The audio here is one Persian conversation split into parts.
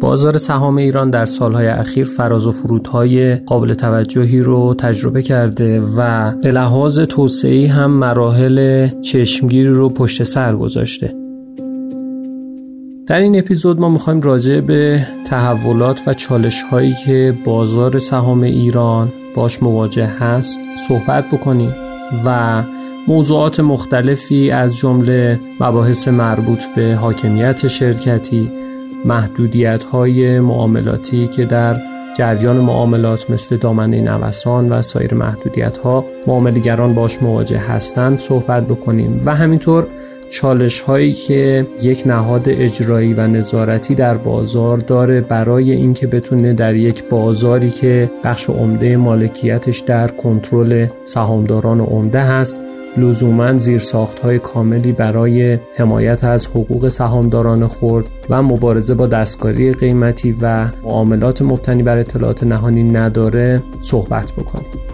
بازار سهام ایران در سالهای اخیر فراز و فرودهای قابل توجهی رو تجربه کرده و به لحاظ توسعه هم مراحل چشمگیری رو پشت سر گذاشته. در این اپیزود ما می‌خوایم راجع به تحولات و چالش هایی که بازار سهام ایران باش مواجه هست صحبت بکنیم. و موضوعات مختلفی از جمله مباحث مربوط به حاکمیت شرکتی محدودیت های معاملاتی که در جریان معاملات مثل دامنه نوسان و سایر محدودیت ها معاملگران باش مواجه هستند صحبت بکنیم. و همینطور چالش هایی که یک نهاد اجرایی و نظارتی در بازار داره برای اینکه بتونه در یک بازاری که بخش عمده مالکیتش در کنترل سهامداران عمده هست لزوما زیرساخت های کاملی برای حمایت از حقوق سهامداران خورد و مبارزه با دستکاری قیمتی و معاملات مبتنی بر اطلاعات نهانی نداره صحبت بکنیم.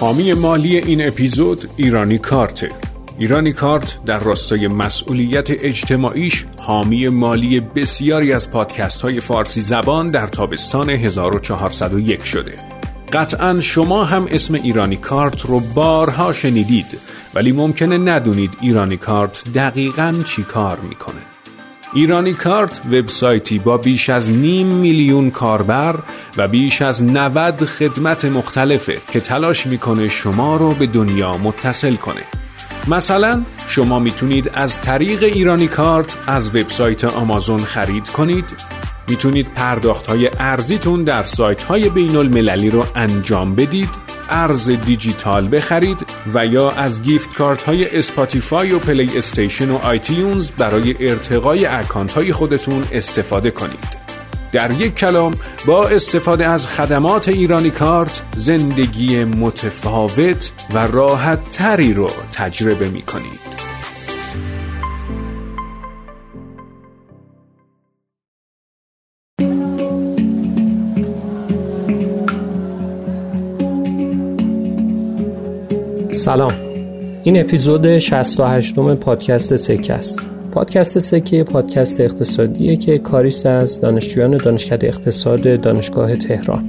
حامی مالی این اپیزود ایرانی کارته ایرانی کارت در راستای مسئولیت اجتماعیش حامی مالی بسیاری از پادکست های فارسی زبان در تابستان 1401 شده. قطعا شما هم اسم ایرانی کارت رو بارها شنیدید ولی ممکنه ندونید ایرانی کارت دقیقا چی کار می‌کنه. ایرانی کارت وبسایتی با بیش از نیم میلیون کاربر و بیش از 90 خدمت مختلفه که تلاش می‌کنه شما رو به دنیا متصل کنه. مثلا شما می‌تونید از طریق ایرانی کارت از وبسایت آمازون خرید کنید. می‌تونید پرداخت های ارزیتون در سایت های بین المللی رو انجام بدید. ارز دیجیتال بخرید و یا از gift card های اسپاتیفای و پلی استیشن و آیتیونز برای ارتقای اکانت های خودتون استفاده کنید. در یک کلام با استفاده از خدمات ایرانی کارت زندگی متفاوت و راحت تری رو تجربه می کنید سلام. این اپیزود 68 م پادکست سکه است. پادکست سکه پادکست اقتصادیه که کاریست از دانشجویان دانشکده اقتصاد دانشگاه تهران.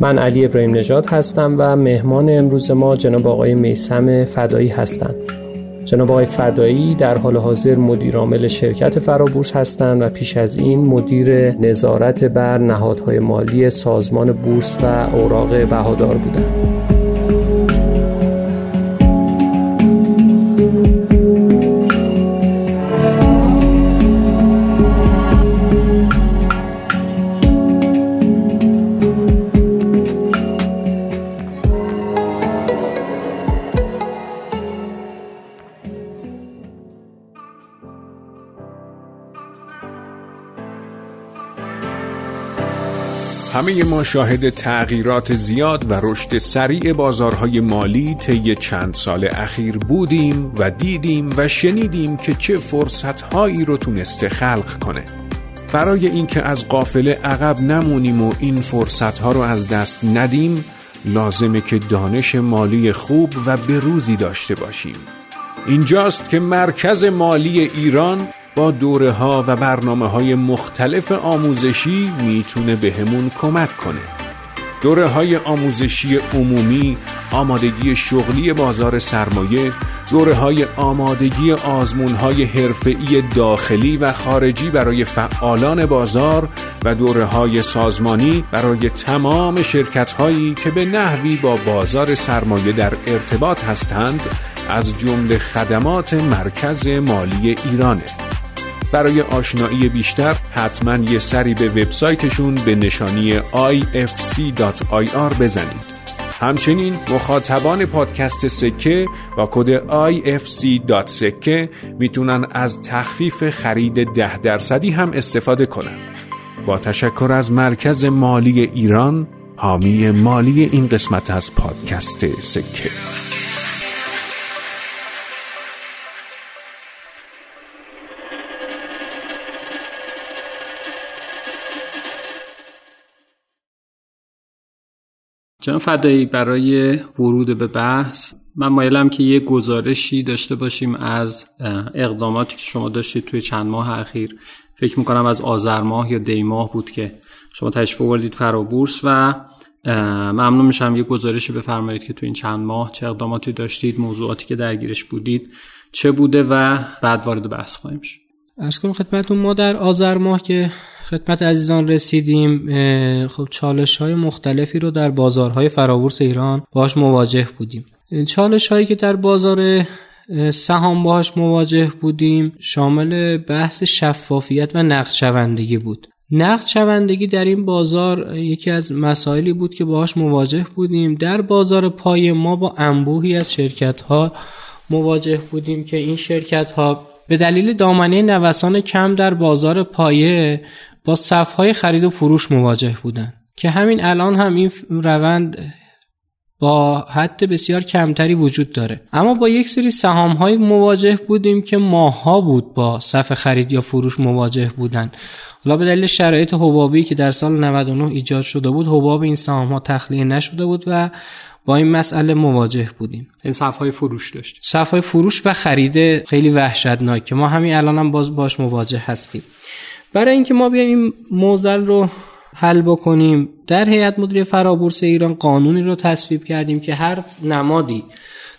من علی ابراهیم نژاد هستم و مهمان امروز ما جناب آقای میسم فدایی هستند. جناب آقای فدایی در حال حاضر مدیر عامل شرکت فرابورس هستند و پیش از این مدیر نظارت بر نهادهای مالی سازمان بورس و اوراق بهادار بودند. همه ما شاهد تغییرات زیاد و رشد سریع بازارهای مالی طی چند سال اخیر بودیم و دیدیم و شنیدیم که چه فرصتهایی رو تونسته خلق کنه. برای اینکه از قافله عقب نمونیم و این فرصتها رو از دست ندیم لازمه که دانش مالی خوب و بروزی داشته باشیم. اینجاست که مرکز مالی ایران با دوره ها و برنامه های مختلف آموزشی می‌تونه بهمون کمک کنه. دوره های آموزشی عمومی آمادگی شغلی بازار سرمایه دوره های آمادگی آزمون های حرفه‌ای داخلی و خارجی برای فعالان بازار و دوره های سازمانی برای تمام شرکت هایی که به نحوی با بازار سرمایه در ارتباط هستند از جمله خدمات مرکز مالی ایرانه. برای آشنایی بیشتر حتما یه سری به وبسایتشون به نشانی ifc.ir بزنید. همچنین مخاطبان پادکست سکه با کد IFC.سکه می‌تونن از تخفیف خرید ده درصدی هم استفاده کنن. با تشکر از مرکز مالی ایران حامی مالی این قسمت از پادکست سکه. جناب فدایی برای ورود به بحث من مایلم که یه گزارشی داشته باشیم از اقداماتی که شما داشتید توی چند ماه اخیر. فکر می‌کنم از آذر ماه یا دی ماه بود که شما تشریف آوردید فرابورس و ممنون میشم یه گزارشی بفرمایید که تو این چند ماه چه اقداماتی داشتید موضوعاتی که درگیرش بودید چه بوده و بعد وارد بحث خواهیم شد. ارز کنم خدمتون ما در آذر ماه که خدمت عزیزان رسیدیم. خب چالش های مختلفی رو در بازارهای فرابورس ایران باش مواجه بودیم. چالش هایی که در بازار سهام باش مواجه بودیم شامل بحث شفافیت و نقد شوندگی بود. نقد شوندگی در این بازار یکی از مسائلی بود که باهاش مواجه بودیم. در بازار پای ما با انبوهی از شرکت ها مواجه بودیم که این شرکت ها به دلیل دامنه نوسان کم در بازار پایه با صفهای خرید و فروش مواجه بودن. که همین الان هم این روند با حد بسیار کمتری وجود داره. اما با یک سری سهام های مواجه بودیم که ماها بود با صف خرید یا فروش مواجه بودن. حالا به دلیل شرایط حبابی که در سال 99 ایجاد شده بود حباب این سهام ها تخلیه نشده بود و با این مسئله مواجه بودیم. این صفهای فروش داشت صفهای فروش و خرید خیلی وحشتناک که ما همین الان هم باز باش مواجه هستیم. برای اینکه ما بیایم این موزل رو حل بکنیم در هیئت مدیره فرابورس ایران قانونی رو تصویب کردیم که هر نمادی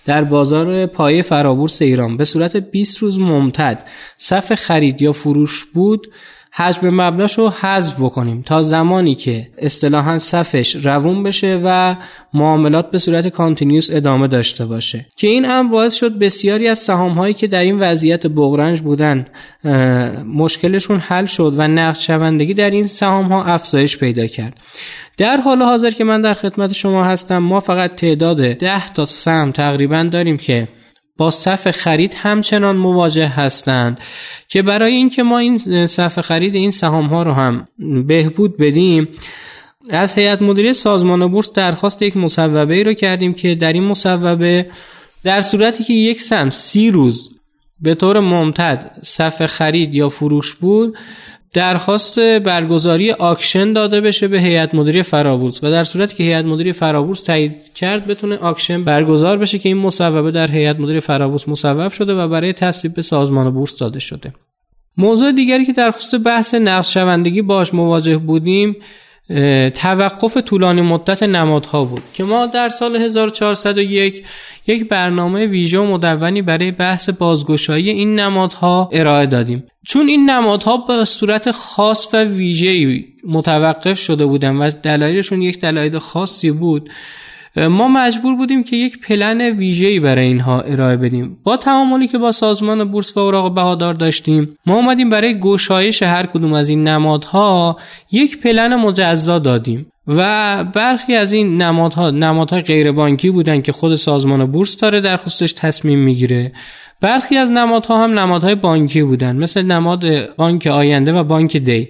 در بازار پایه فرابورس ایران به صورت 20 روز ممتد صف خرید یا فروش بود حجم مبناش رو حذف بکنیم تا زمانی که اصطلاحا صفش روون بشه و معاملات به صورت کانتینیوس ادامه داشته باشه. که این هم باعث شد بسیاری از سهام هایی که در این وضعیت بغرنج بودن مشکلشون حل شد و نقد شوندگی در این سهام ها افزایش پیدا کرد. در حال حاضر که من در خدمت شما هستم ما فقط تعداد 10 تا سهم تقریبا داریم که با صف خرید همچنان مواجه هستند که برای اینکه ما این صف خرید این سهام ها رو هم بهبود بدیم از هیئت مدیره سازمان بورس درخواست یک مصوبه ای رو کردیم که در این مصوبه در صورتی که یک سهم سی روز به طور ممتد صف خرید یا فروش بود درخواست برگزاری auction داده بشه به هیئت مدیره فرابورس و در صورتی که هیئت مدیره فرابورس تایید کرد بتونه auction برگزار بشه که این مصوبه در هیئت مدیره فرابورس مصوب شده و برای تصویب به سازمان بورس داده شده. موضوع دیگری که در خصوص بحث نقدشوندگی باهاش مواجه بودیم توقف طولانی مدت نمادها بود که ما در سال 1401 یک برنامه ویژه و مدونی برای بحث بازگشایی این نمادها ارائه دادیم. چون این نمادها به صورت خاص و ویژه‌ای متوقف شده بودن و دلایلشون یک دلایل خاصی بود ما مجبور بودیم که یک پلن ویژه‌ای برای اینها ارائه بدیم. با تعاملی که با سازمان بورس و اوراق بهادار داشتیم ما اومدیم برای گشایش هر کدوم از این نمادها یک پلن مجزا دادیم. و برخی از این نمادها نمادهای غیر بانکی بودن که خود سازمان بورس داره در خصوصش تصمیم می‌گیره. برخی از نمادها هم نمادهای بانکی بودن مثل نماد بانک آینده و بانک دی.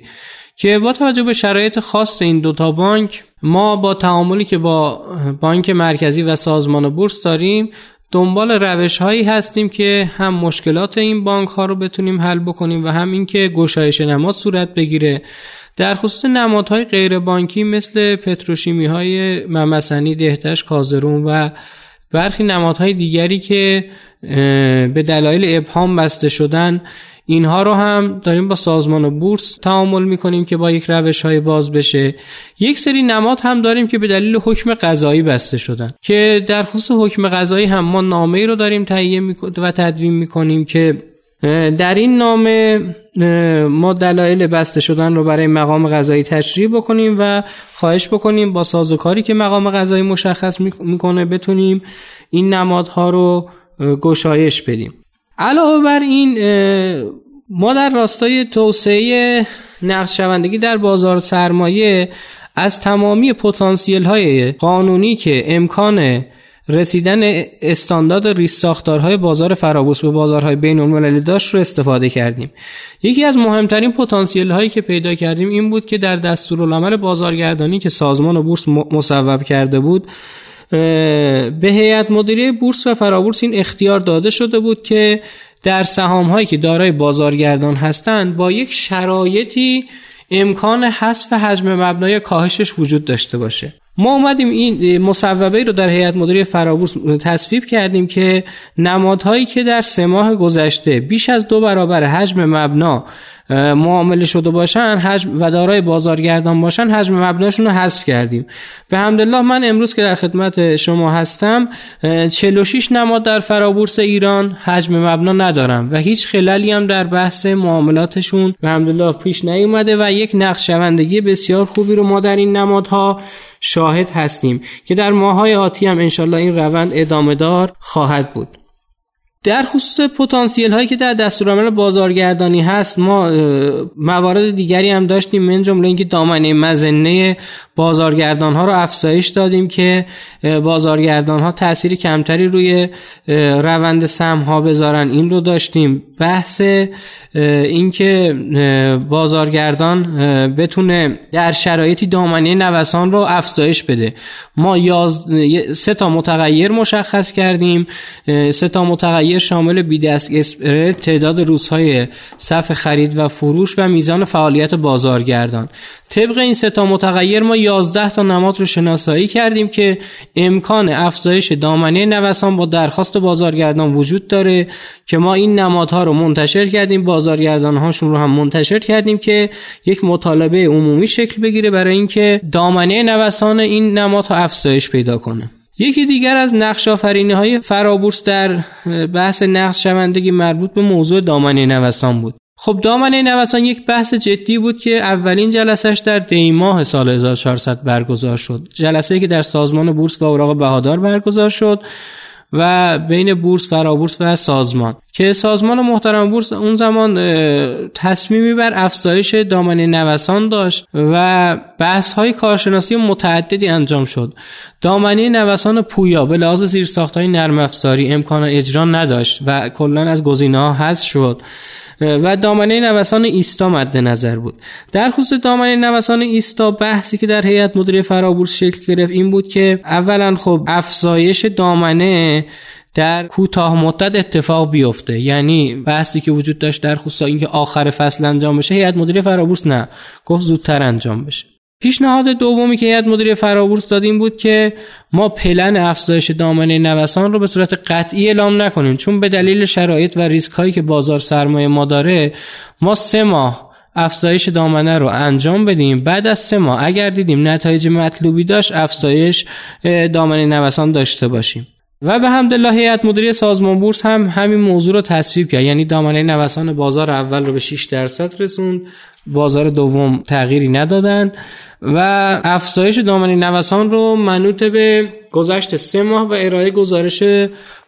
که با توجه به شرایط خاص این دوتا بانک ما با تعاملی که با بانک مرکزی و سازمان بورس داریم دنبال روش هایی هستیم که هم مشکلات این بانک ها رو بتونیم حل بکنیم و هم اینکه گشایش نماد صورت بگیره. در خصوص نمادهای غیر بانکی مثل پتروشیمی های ممسنی دهتش کازرون و برخی نمادهای دیگری که به دلایل ابهام بسته شدن اینها رو هم داریم با سازمان بورس تعامل می‌کنیم که با یک روش های باز بشه. یک سری نماد هم داریم که به دلیل حکم قضایی بسته شدن که در خصوص حکم قضایی هم ما نامه ای رو داریم تهیه و تدوین می‌کنیم که در این نامه ما دلایل بسته شدن رو برای مقام قضایی تشریح بکنیم و خواهش بکنیم با سازوکاری که مقام قضایی مشخص می‌کنه بتونیم این نمادها رو گشایش بدیم. علاوه بر این ما در راستای توسعه نقد شوندگی در بازار سرمایه از تمامی پتانسیل های قانونی که امکان رسیدن استاندارد ریس ساختارهای بازار فرابورس به بازارهای بین المللی داشت رو استفاده کردیم. یکی از مهمترین پتانسیل هایی که پیدا کردیم این بود که در دستورالعمل بازارگردانی که سازمان بورس مصوب کرده بود به هیئت مدیره بورس و فرابورس این اختیار داده شده بود که در سهام هایی که دارای بازارگردان هستند با یک شرایطی امکان حذف حجم مبنای کاهشش وجود داشته باشه. ما اومدیم این مصوبه رو در هیئت مدیره فرابورس تصویب کردیم که نمادهایی که در سه ماه گذشته بیش از دو برابر حجم مبنا معامله شده باشن حجم و دارای بازارگردان باشن حجم مبناشون رو حذف کردیم. به حمدالله من امروز که در خدمت شما هستم 46 نماد در فرابورس ایران حجم مبنا ندارم و هیچ خلالی هم در بحث معاملاتشون به حمدالله پیش نیومده و یک نقش شوندگی بسیار خوبی رو ما در این نمادها شاهد هستیم که در ماهای آتی هم انشالله این روند ادامه دار خواهد بود. در خصوص پتانسیل هایی که در دستورالعمل بازارگردانی هست ما موارد دیگری هم داشتیم من جمله اینکه دامنه مزنه بازارگردان ها رو افزایش دادیم که بازارگردان ها تاثیر کمتری روی روند سم ها بذارن. این رو داشتیم. بحث اینکه بازارگردان بتونه در شرایطی دامنه نوسان رو افزایش بده. ما یاز... سه تا متغیر مشخص کردیم. سه تا متغیر شامل بیدست اسپرد تعداد روزهای صف خرید و فروش و میزان فعالیت بازارگردان. طبق این سه تا متغیر ما 11 تا نماد رو شناسایی کردیم که امکان افزایش دامنه نوسان با درخواست بازارگردان وجود داره که ما این نمادها رو منتشر کردیم بازارگردان هاشون رو هم منتشر کردیم که یک مطالبه عمومی شکل بگیره برای اینکه دامنه نوسان این نمادها افزایش پیدا کنه. یکی دیگر از نقش های فرابورس در بحث نقش شوندگی مربوط به موضوع دامنه نوسان بود. خب دامنه نوسان یک بحث جدی بود که اولین جلسش در دیماه سال 1400 برگزار شد. جلسه که در سازمان بورس و اوراق بهادار برگزار شد و بین بورس فرابورس و سازمان. که سازمان محترم بورس اون زمان تصمیمی بر افزایش دامنه نوسان داشت و بحث های کارشناسی متعددی انجام شد. دامنه نوسان پویا به لحاظ زیر های نرم افزاری امکان اجرا نداشت و کلا از گزینه ها حذف شد. و دامنه نوسان ایستا مد نظر بود. در خصوص دامنه نوسان ایستا بحثی که در هیئت مدیره فرابورس شکل گرفت این بود که اولا خب افزایش دامنه در کوتاه مدت اتفاق بیفته. یعنی بحثی که وجود داشت در خصوص اینکه آخر فصل انجام بشه هیئت مدیره فرابورس نه. گفت زودتر انجام بشه. پیشنهاد دومی که هیئت مدیره فرابورس داد این بود که ما پلن افزایش دامنه نوسان رو به صورت قطعی اعلام نکنیم. چون به دلیل شرایط و ریسک هایی که بازار سرمایه ما داره ما سه ماه افزایش دامنه رو انجام بدیم. بعد از سه ماه اگر دیدیم نتایج مطلوبی داشت افزایش دامنه نوسان داشته باشیم. و به حمدالله هیئت مدیره سازمان بورس هم همین موضوع رو تصویب کرد. یعنی دامنه نوسان بازار اول رو به 6 درصد رسوند. بازار دوم تغییری ندادند و افزایش دامنه نوسان رو منوط به گذشت سه ماه و ارائه گزارش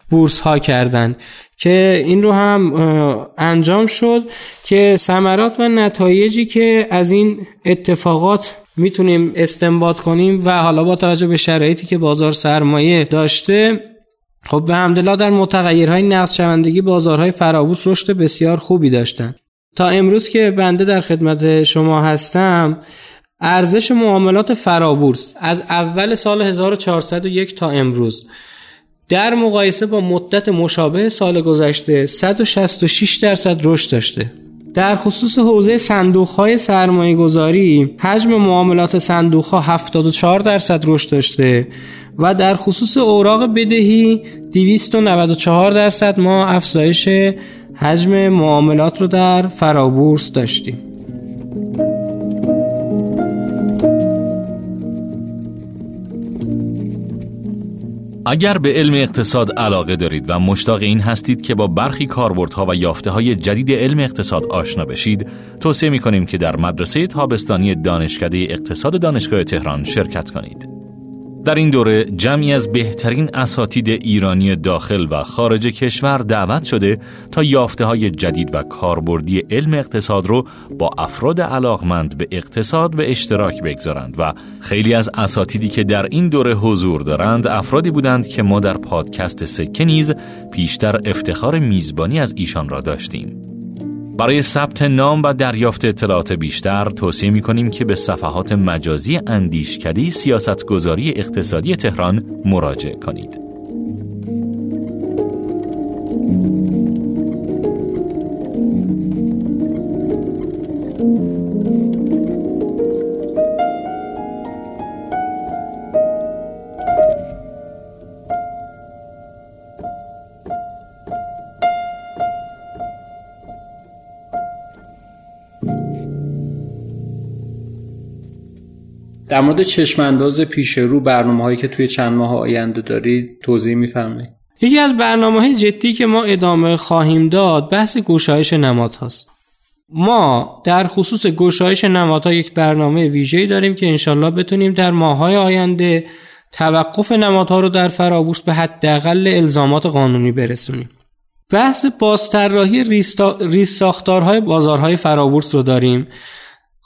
بورس ها کردن. که این رو هم انجام شد که ثمرات و نتایجی که از این اتفاقات می‌تونیم استنباط کنیم و حالا با توجه به شرایطی که بازار سرمایه داشته خب به حمدالله در متغیرهای نقد شوندگی بازارهای فرابورس رشد بسیار خوبی داشتن. تا امروز که بنده در خدمت شما هستم ارزش معاملات فرابورس از اول سال 1401 تا امروز در مقایسه با مدت مشابه سال گذشته 166 درصد رشد داشته. در خصوص حوزه صندوق های سرمایه گذاری حجم معاملات صندوق ها 74 درصد رشد داشته و در خصوص اوراق بدهی 294 درصد ما افزایش حجم معاملات رو در فرابورس داشتیم. اگر به علم اقتصاد علاقه دارید و مشتاق این هستید که با برخی کاربردها و یافته های جدید علم اقتصاد آشنا بشید توصیه می کنیم که در مدرسه تابستانی دانشکده اقتصاد دانشگاه تهران شرکت کنید. در این دوره جمعی از بهترین اساتید ایرانی داخل و خارج کشور دعوت شده تا یافته های جدید و کاربردی علم اقتصاد رو با افراد علاقمند به اقتصاد به اشتراک بگذارند و خیلی از اساتیدی که در این دوره حضور دارند افرادی بودند که ما در پادکست سکه نیز پیشتر افتخار میزبانی از ایشان را داشتیم. برای ثبت نام و دریافت اطلاعات بیشتر توصیه می کنیم که به صفحات مجازی اندیشکده سیاستگذاری اقتصادی تهران مراجعه کنید. در مورد چشم انداز پیش رو برنامه هایی که توی چند ماه آینده دارید توضیح میفرمایید یکی از برنامه های جدی که ما ادامه خواهیم داد بحث گشایش نماد هاست. ما در خصوص گشایش نمادها یک برنامه ویژه‌ای داریم که انشالله بتونیم در ماهای آینده توقف نمادها رو در فرابورس به حداقل الزامات قانونی برسونیم. بحث بازطراحی ریس ساختارهای بازارهای فرابورس رو داریم.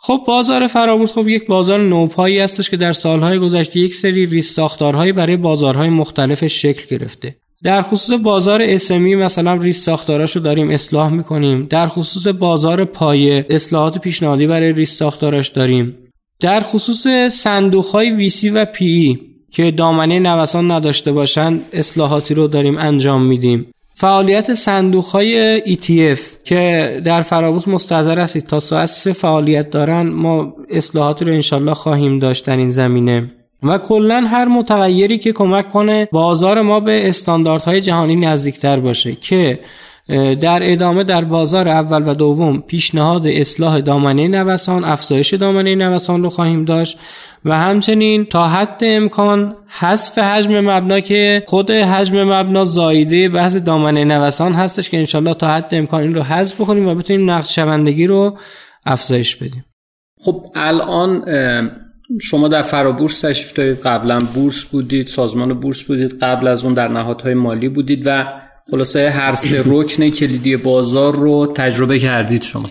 خب بازار فرابورس خب یک بازار نوپایی هستش که در سالهای گذشته یک سری ریزساختارهایی برای بازارهای مختلف شکل گرفته. در خصوص بازار SME مثلا ریزساختاراش رو داریم اصلاح می‌کنیم. در خصوص بازار پایه اصلاحات پیشنهادی برای ریزساختاراش داریم. در خصوص صندوق های ویسی و پی که دامنه نوسان نداشته باشند اصلاحاتی رو داریم انجام میدیم. فعالیت صندوق های ETF که در فرابورس مستحضر هستید. تا ساعت سه فعالیت دارن ما اصلاحاتی رو انشالله خواهیم داشت در این زمینه. و کلا هر متغیری که کمک کنه بازار ما به استانداردهای جهانی نزدیکتر باشه که در ادامه در بازار اول و دوم پیشنهاد اصلاح دامنه نوسان افزایش دامنه نوسان رو خواهیم داشت و همچنین تا حد امکان حذف حجم مبنا که خود حجم مبنا زایده بحث دامنه نوسان هستش که انشالله تا حد امکان این رو حذف بکنیم و بتونیم نقد شوندگی رو افزایش بدیم. خب الان شما در فرابورس تشریف دارید قبلا بورس بودید سازمان بورس بودید قبل از اون در نهادهای مالی بودید و خلاصه هر سه رکن کلیدی بازار رو تجربه کردید شما.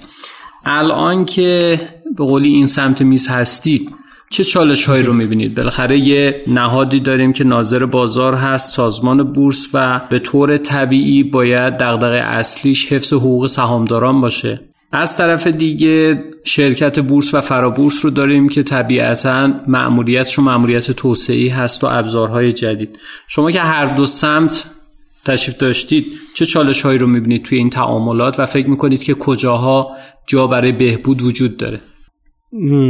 الان که به قولی این سمت میز هستید چه چالش هایی رو می‌بینید؟ بالاخره یه نهادی داریم که ناظر بازار هست سازمان بورس و به طور طبیعی باید دغدغه اصلیش حفظ حقوق سهامداران باشه. از طرف دیگه شرکت بورس و فرابورس رو داریم که طبیعتا مأموریتشون مأموریت توسعه هست و ابزارهای جدید. شما که هر دو سمت تشریف داشتید چه چالش هایی رو می‌بینید توی این تعاملات و فکر می‌کنید که کجاها جا برای بهبود وجود داره؟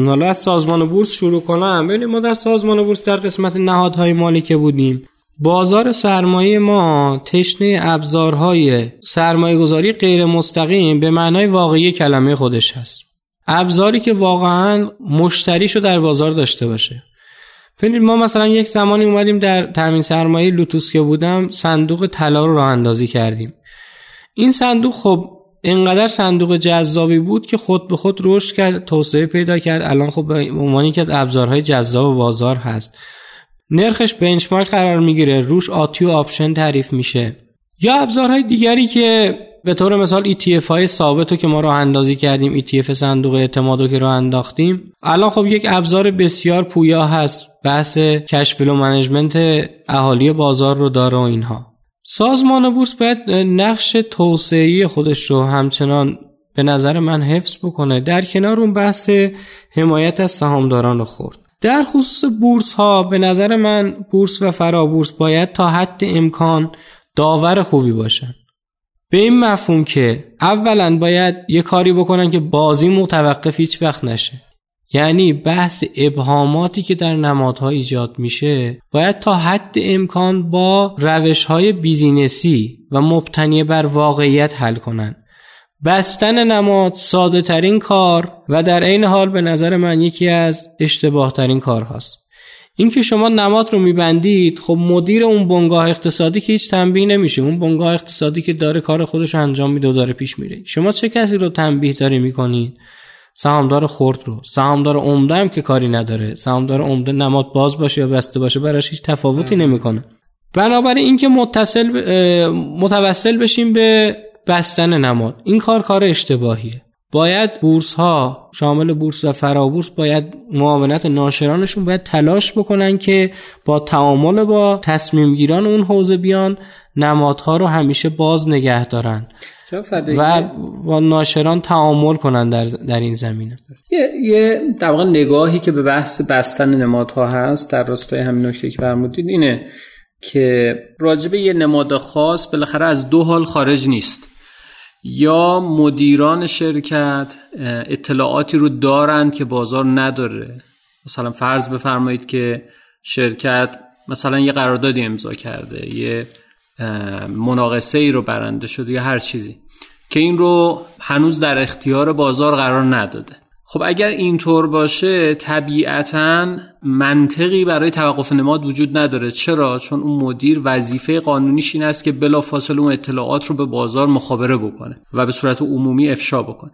حالا از سازمان بورس شروع کنم. ببینید ما در سازمان بورس در قسمت نهادهای مالی که بودیم بازار سرمایه ما تشنه ابزارهای سرمایه گذاری غیر مستقیم به معنای واقعی کلمه خودش هست. ابزاری که واقعا مشتریشو در بازار داشته باشه. ببینید ما مثلا یک زمانی اومدیم در تامین سرمایه لوتوس که بودم صندوق طلا رو راه اندازی کردیم. این صندوق خب اینقدر صندوق جذابی بود که خود به خود رشد کرد توسعه پیدا کرد. الان خب به عنوان که از ابزارهای جذاب بازار هست. نرخش بنچمارک قرار می‌گیره. روش آتی و آپشن تعریف میشه. یا ابزارهای دیگری که به طور مثال ETF های ثابت رو که ما راه اندازی کردیم ETF صندوق اعتماد که راه انداختیم. الان خب یک ابزار بسیار پویا هست. بحث کشف و منیجمنت اهالی بازار رو داره و اینها. سازمان بورس باید نقش توسعه خودش رو همچنان به نظر من حفظ بکنه. در کنار اون بحث حمایت از سهامداران رو خورد. در خصوص بورس ها به نظر من بورس و فرابورس باید تا حد امکان داور خوبی باشن. به این مفهوم که اولا باید یه کاری بکنن که بازی متوقف هیچ وقت نشه. یعنی بحث ابهاماتی که در نمادها ایجاد میشه باید تا حد امکان با روش های بیزینسی و مبتنی بر واقعیت حل کنن. بستن نماد ساده ترین کار و در عین حال به نظر من یکی از اشتباه ترین کار هست اینکه شما نماد رو میبندید خب مدیر اون بنگاه اقتصادی که هیچ تنبیه نمیشه. اون بنگاه اقتصادی که داره کار خودش انجام میده و داره پیش میره. شما چه کسی رو تنبیه داری می‌کنید؟ سهامدار خرد رو سهامدار عمده هم که کاری نداره سهامدار عمده نماد باز باشه یا بسته باشه براش هیچ تفاوتی نمی‌کنه بنابراین اینکه متصل متوسل بشیم به بستن نماد این کار کار اشتباهیه باید بورس ها شامل بورس و فرابورس باید معاونت ناشرانشون باید تلاش بکنن که با تعامل با تصمیم گیران اون حوزه بیان نمادها رو همیشه باز نگه دارن. و با ناشران تعامل کنن در, در این زمینه. یه, یه در واقع نگاهی که به بحث بستن نمادها هست در راستای همین نکته که فرمودید اینه که راجب یه نماد خاص بالاخره از دو حال خارج نیست. یا مدیران شرکت اطلاعاتی رو دارند که بازار نداره. مثلا فرض بفرمایید که شرکت مثلا یه قراردادی امضا کرده یه مناقصه ای رو برنده شده یا هر چیزی که این رو هنوز در اختیار بازار قرار نداده. خب اگر اینطور باشه طبیعتا منطقی برای توقف نماد وجود نداره. چرا؟ چون اون مدیر وظیفه قانونیش این است که بلافاصله اون اطلاعات رو به بازار مخابره بکنه و به صورت عمومی افشا بکنه.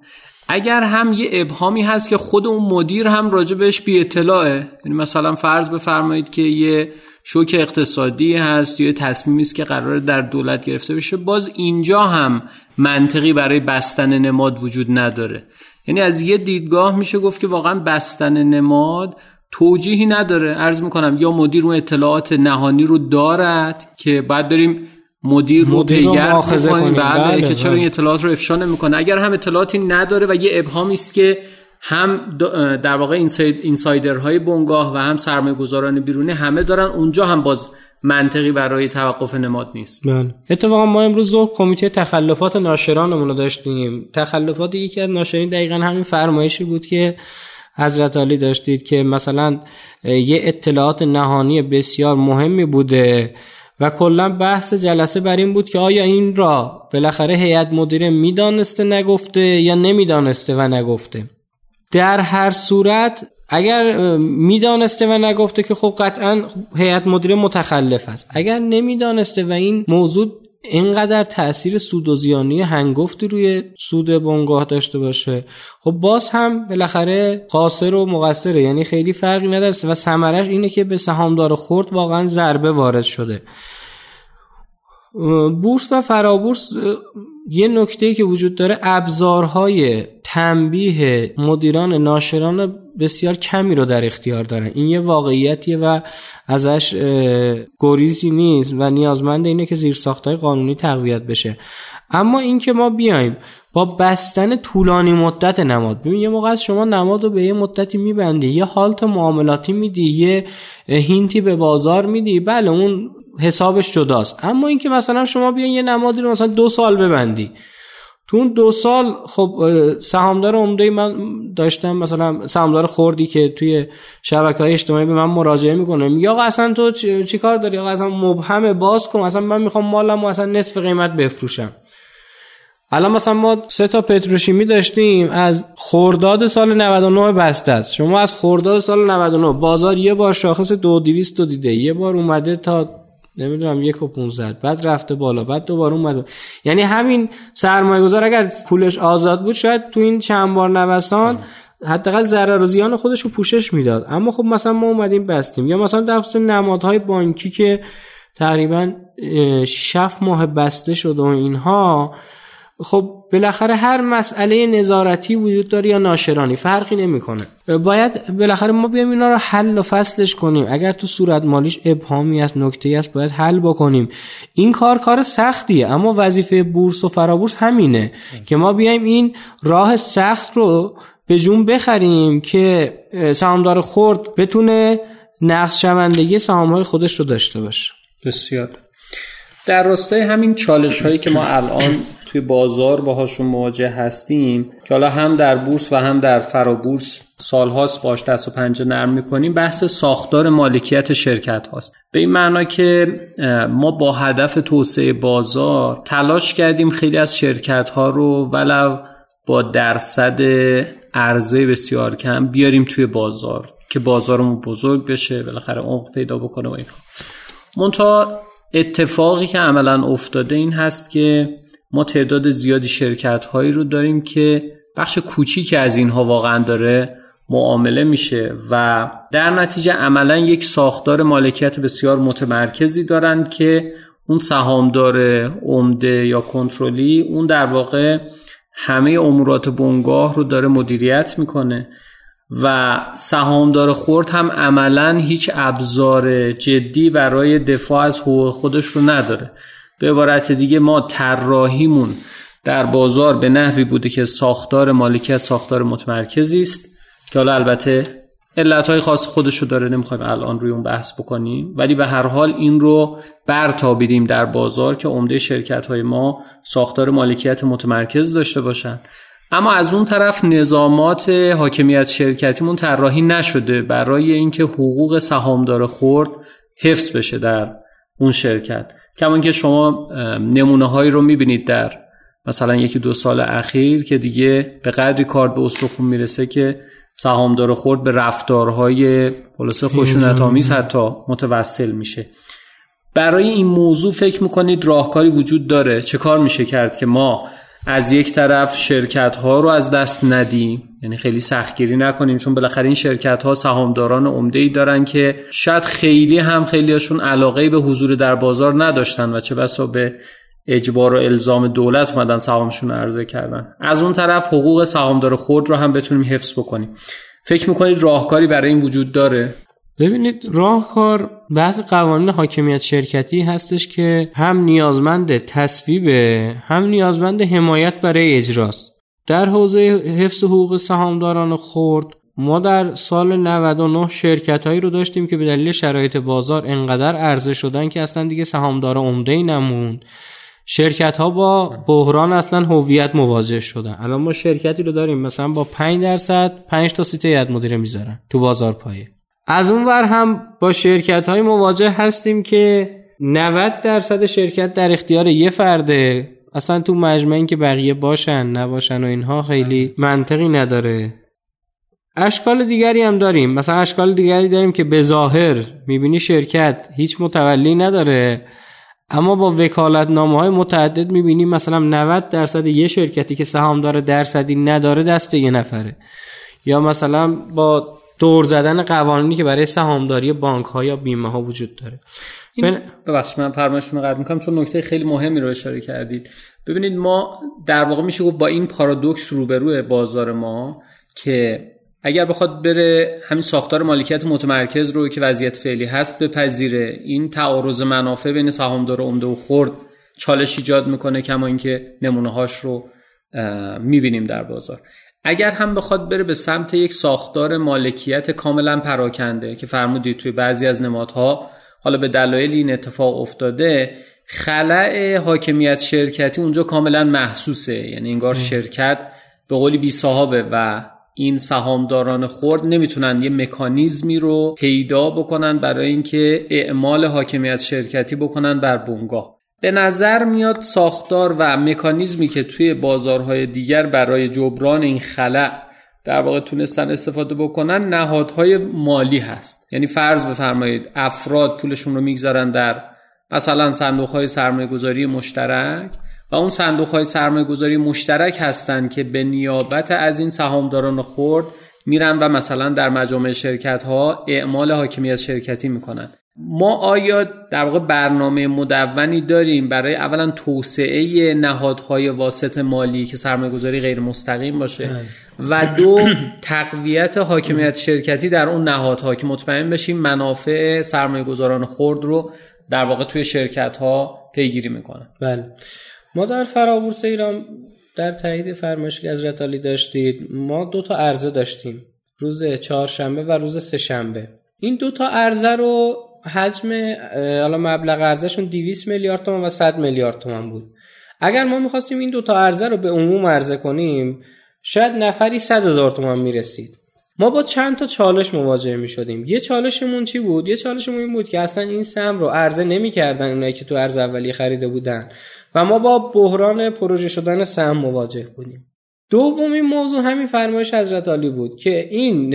اگر هم یه ابهامی هست که خود اون مدیر هم راجع بهش بی اطلاعه. یعنی مثلا فرض بفرمایید که یه شوک اقتصادی هست یا تصمیمی است که قرار در دولت گرفته بشه باز اینجا هم منطقی برای بستن نماد وجود نداره. یعنی از یه دیدگاه میشه گفت که واقعا بستن نماد توجیهی نداره. عرض می‌کنم یا مدیر اون اطلاعات نهانی رو دارد که بعد بریم مدیر رو پیگر بکنیم. بله, بله که چرا این بله. اطلاعات رو افشا نمی‌کنه؟ اگر هم اطلاعاتی نداره و یه ابهامی است که هم در واقع اینسایدرهای بنگاه و هم سرمایه گذاران بیرونی همه دارن اونجا هم باز منطقی برای توقف نماد نیست. بله. اتفاقا ما امروز ظهر کمیته تخلفات ناشرانمون رو داشتیم. تخلفات یکی از ناشرین دقیقا همین فرمایشی بود که حضرت علی داشتید که مثلا یه اطلاعات نهانی بسیار مهمی بوده. و کلا بحث جلسه بر این بود که آیا این را بالاخره هیئت مدیره می‌دانسته نگفته یا نمی‌دانسته و نگفته. در هر صورت اگر می‌دانسته و نگفته که خب قطعا هیئت مدیره متخلف است. اگر نمی‌دانسته و این موضوع اینقدر تاثیر سود و زیانی هنگفتی روی سود بنگاه داشته باشه. خب باز هم بالاخره قاصر و مقصره یعنی خیلی فرقی نداره و ثمرش اینه که به سهامدار خورد واقعا ضربه وارد شده. بورس و فرابورس یه نکته که وجود داره ابزارهای تنبیه مدیران ناشران بسیار کمی رو در اختیار دارن. این یه واقعیتیه و ازش گریزی نیست و نیازمند اینه که زیر ساختای قانونی تقویت بشه. اما اینکه ما بیایم با بستن طولانی مدت نماد. ببین یه موقع از شما نماد رو به یه مدتی میبندی یه حالت معاملاتی میدی یه هینتی به بازار میدی بله اون حسابش جداست. اما اینکه مثلا شما بیاین یه نمادی رو مثلا دو سال ببندی. تو اون دو سال خب سهامدار عمده من داشتم مثلا سهامدار خوردی که توی شبکه های اجتماعی به من مراجعه می‌کنه میگه آقا اصلا تو چی کار داری؟ آقا اصلا مبهم باز کن اصلا من می‌خوام مالم اصلا نصف قیمت بفروشم. الان مثلا ما سه تا پتروشیمی داشتیم از خورداد سال 99 بسته است. شما از خورداد سال 99 بازار یه بار شاخص دو دیویست رو دیده یه بار اومده تا نمی‌دونم یک و 500 بعد رفته بالا بعد دوباره اومد یعنی همین سرمایه گذار اگر پولش آزاد بود شاید تو این چند بار نوسان حداقل ضرر و زیان خودش رو پوشش می‌داد. اما خب مثلا ما اومدیم بستیم. یا مثلا در خصوص نمادهای بانکی که تقریبا شف ماه بسته شد و اینها خب بالاخره هر مسئله نظارتی وجود داره یا ناشرانی فرقی نمی‌کنه. باید بالاخره ما بیایم اینا رو حل و فصلش کنیم. اگر تو صورت مالیش ابهامی است نکته است باید حل بکنیم. این کار کار سختیه اما وظیفه بورس و فرابورس همینه که ما بیایم این راه سخت رو به جون بخریم که سهامدار خرد بتونه نقش شوندگی سهامهای خودش رو داشته باشه. بسیار. در راستای همین چالش هایی که ما الان توی بازار باهاشون مواجه هستیم که حالا هم در بورس و هم در فرابورس سالهاست باش دست و پنجه نرم می‌کنیم. بحث ساختار مالکیت شرکت هاست. به این معنا که ما با هدف توسعه بازار تلاش کردیم خیلی از شرکت ها رو ولو با درصد عرضه بسیار کم بیاریم توی بازار که بازارمون بزرگ بشه بالاخره عمق پیدا بکنه و اینها. منتها اتفاقی که عملا افتاده این هست که ما تعداد زیادی شرکت هایی رو داریم که بخش کوچیکی از اینها واقعا داره معامله میشه و در نتیجه عملا یک ساختار مالکیت بسیار متمرکزی دارند که اون سهامدار عمده یا کنترلی اون در واقع همه امورات بنگاه رو داره مدیریت می‌کنه و سهامدار خورد هم عملا هیچ ابزار جدی برای دفاع از حقوق خودش رو نداره. به عبارت دیگه ما طراحیمون در بازار به نحوی بوده که ساختار مالکیت ساختار متمرکزی است که حالا البته علت های خاص خودش رو داره نمی‌خوایم الان روی اون بحث بکنیم. ولی به هر حال این رو برتابیدیم در بازار که عمده شرکت های ما ساختار مالکیت متمرکز داشته باشن. اما از اون طرف نظامات حاکمیت شرکتیمون طراحی نشده برای اینکه حقوق سهامدار خورد حفظ بشه در اون شرکت. کمان که شما نمونه هایی رو می‌بینید در مثلا یکی دو سال اخیر که دیگه به قدری کار به استخون می‌رسه که سهامدار خورد به رفتارهای خلاصه خشونت آمیز حتی متوسل میشه. برای این موضوع فکر می‌کنید راهکاری وجود داره؟ چه کار میشه کرد که ما از یک طرف شرکت ها رو از دست ندیم. یعنی خیلی سختگیری نکنیم چون بالاخره این شرکت ها سهامداران عمده ای دارن که شاید خیلی هم خیلیاشون علاقه به حضور در بازار نداشتن و چه بسا به اجبار و الزام دولت اومدن سهامشون عرضه کردن. از اون طرف حقوق سهامدار خود رو هم بتونیم حفظ بکنیم. فکر می‌کنید راهکاری برای این وجود داره؟ ببینید راهکار بعض قوانین حاکمیت شرکتی هستش که هم نیازمند تصویب هم نیازمند حمایت برای اجراست. در حوزه حفظ حقوق سهامداران خرد ما در سال 99 شرکت هایی رو داشتیم که به دلیل شرایط بازار انقدر عرضه شدن که اصلا دیگه سهامدار عمده ای نموند. شرکت ها با بحران اصلا هویت مواجه شدن. الان ما شرکتی رو داریم مثلا با 5 درصد 5 تا سیت هیئت مدیره می‌ذارن تو بازار پایه. از اون ور هم با شرکت های مواجه هستیم که 90 درصد شرکت در اختیار یه فرده. اصلا تو مجمعی که بقیه باشن نباشن و اینها خیلی منطقی نداره. اشکال دیگری هم داریم. مثلا اشکال دیگری داریم که به ظاهر می‌بینی شرکت هیچ متولی نداره اما با وکالت نامه های متعدد می‌بینیم مثلا 90 درصد یه شرکتی که سهامدار درصدی نداره دست یه نفره. یا مثلا با دور زدن قوانینی که برای سهامداری بانک ها یا بیمه ها وجود داره. این ببخشید من فرمایشتون رو قطع می‌کنم چون نکته خیلی مهمی رو اشاره کردید. ببینید ما در واقع میشه گفت با این پارادوکس روبروی بازار ما که اگر بخواد بره همین ساختار مالکیت متمرکز رو که وضعیت فعلی هست بپذیره این تعارض منافع بین سهامدار عمده و خرد چالش ایجاد می‌کنه کما اینکه نمونه هاش رو می‌بینیم در بازار. اگر هم بخواد بره به سمت یک ساختار مالکیت کاملا پراکنده که فرمودید توی بعضی از نمادها حالا به دلایل این اتفاق افتاده خلع حاکمیت شرکتی اونجا کاملا محسوسه. یعنی انگار شرکت به قولی بی صاحبه و این سهامداران خرد نمی‌تونن یه مکانیزمی رو پیدا بکنن برای اینکه اعمال حاکمیت شرکتی بکنن بر بنگاه. به نظر میاد ساختار و مکانیزمی که توی بازارهای دیگر برای جبران این خلع در واقع تونستن استفاده بکنن نهادهای مالی هست. یعنی فرض بفرمایید افراد پولشون رو می‌گذارن در مثلا صندوق های سرمایه گذاری مشترک و اون صندوق های سرمایه گذاری مشترک هستند که به نیابت از این سهامداران خرد میرن و مثلا در مجامع شرکت ها اعمال حاکمیت شرکتی می‌کنن. ما آیا در واقع برنامه مدونی داریم برای اولا توسعه نهادهای واسط مالی که سرمایه گذاری غیر مستقیم باشه؟ بله. و دو تقویت حاکمیت شرکتی در اون نهادها که مطمئن بشیم منافع سرمایه گذاران خرد رو در واقع توی شرکت ها پیگیری می‌کنن بله. ما در فرابورس ایران در تایید فرمایشی که از رتالی داشتید ما دو تا عرضه داشتیم. روز چهارشنبه و روز سهشنبه. این دو تا عرضه رو حجم حالا مبلغ عرضهشون 200 میلیارد تومان و 100 میلیارد تومان بود. اگر ما می‌خواستیم این دو تا عرضه رو به عموم عرضه کنیم شاید نفری 100 هزار تومان می‌رسید. ما با چند تا چالش مواجه می شدیم یه چالشمون چی بود؟ یه چالشمون این بود که اصلا این سم رو عرضه نمی‌کردن اونایی که تو ارز اولیه خریده بودن. و ما با بحران پروژه شدن سهم مواجه بودیم. دومین موضوع همین فرمایش حضرت علی بود که این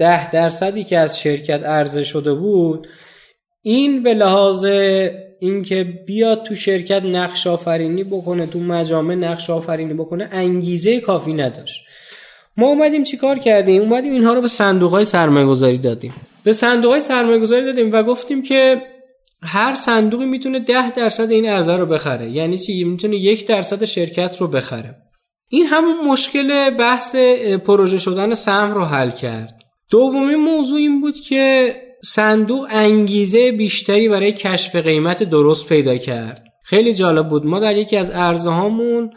ده درصدی که از شرکت عرضه شده بود این به لحاظ اینکه بیاد تو شرکت نقش آفرینی بکنه تو مجامع نقش آفرینی بکنه انگیزه کافی نداشت. ما اومدیم چیکار کردیم؟ اومدیم اینها رو به صندوق های سرمایه گذاری دادیم. به صندوق های سرمایه گذاری دادیم و گفتیم که هر صندوقی می‌تونه ده درصد این ارزه رو بخره. یعنی چی؟ می‌تونه یک درصد شرکت رو بخره. این همون مشکل بحث پروژه شدن سهم رو حل کرد. دومین موضوع این بود که صندوق انگیزه بیشتری برای کشف قیمت درست پیدا کرد. خیلی جالب بود. ما در یکی از ارزه هامون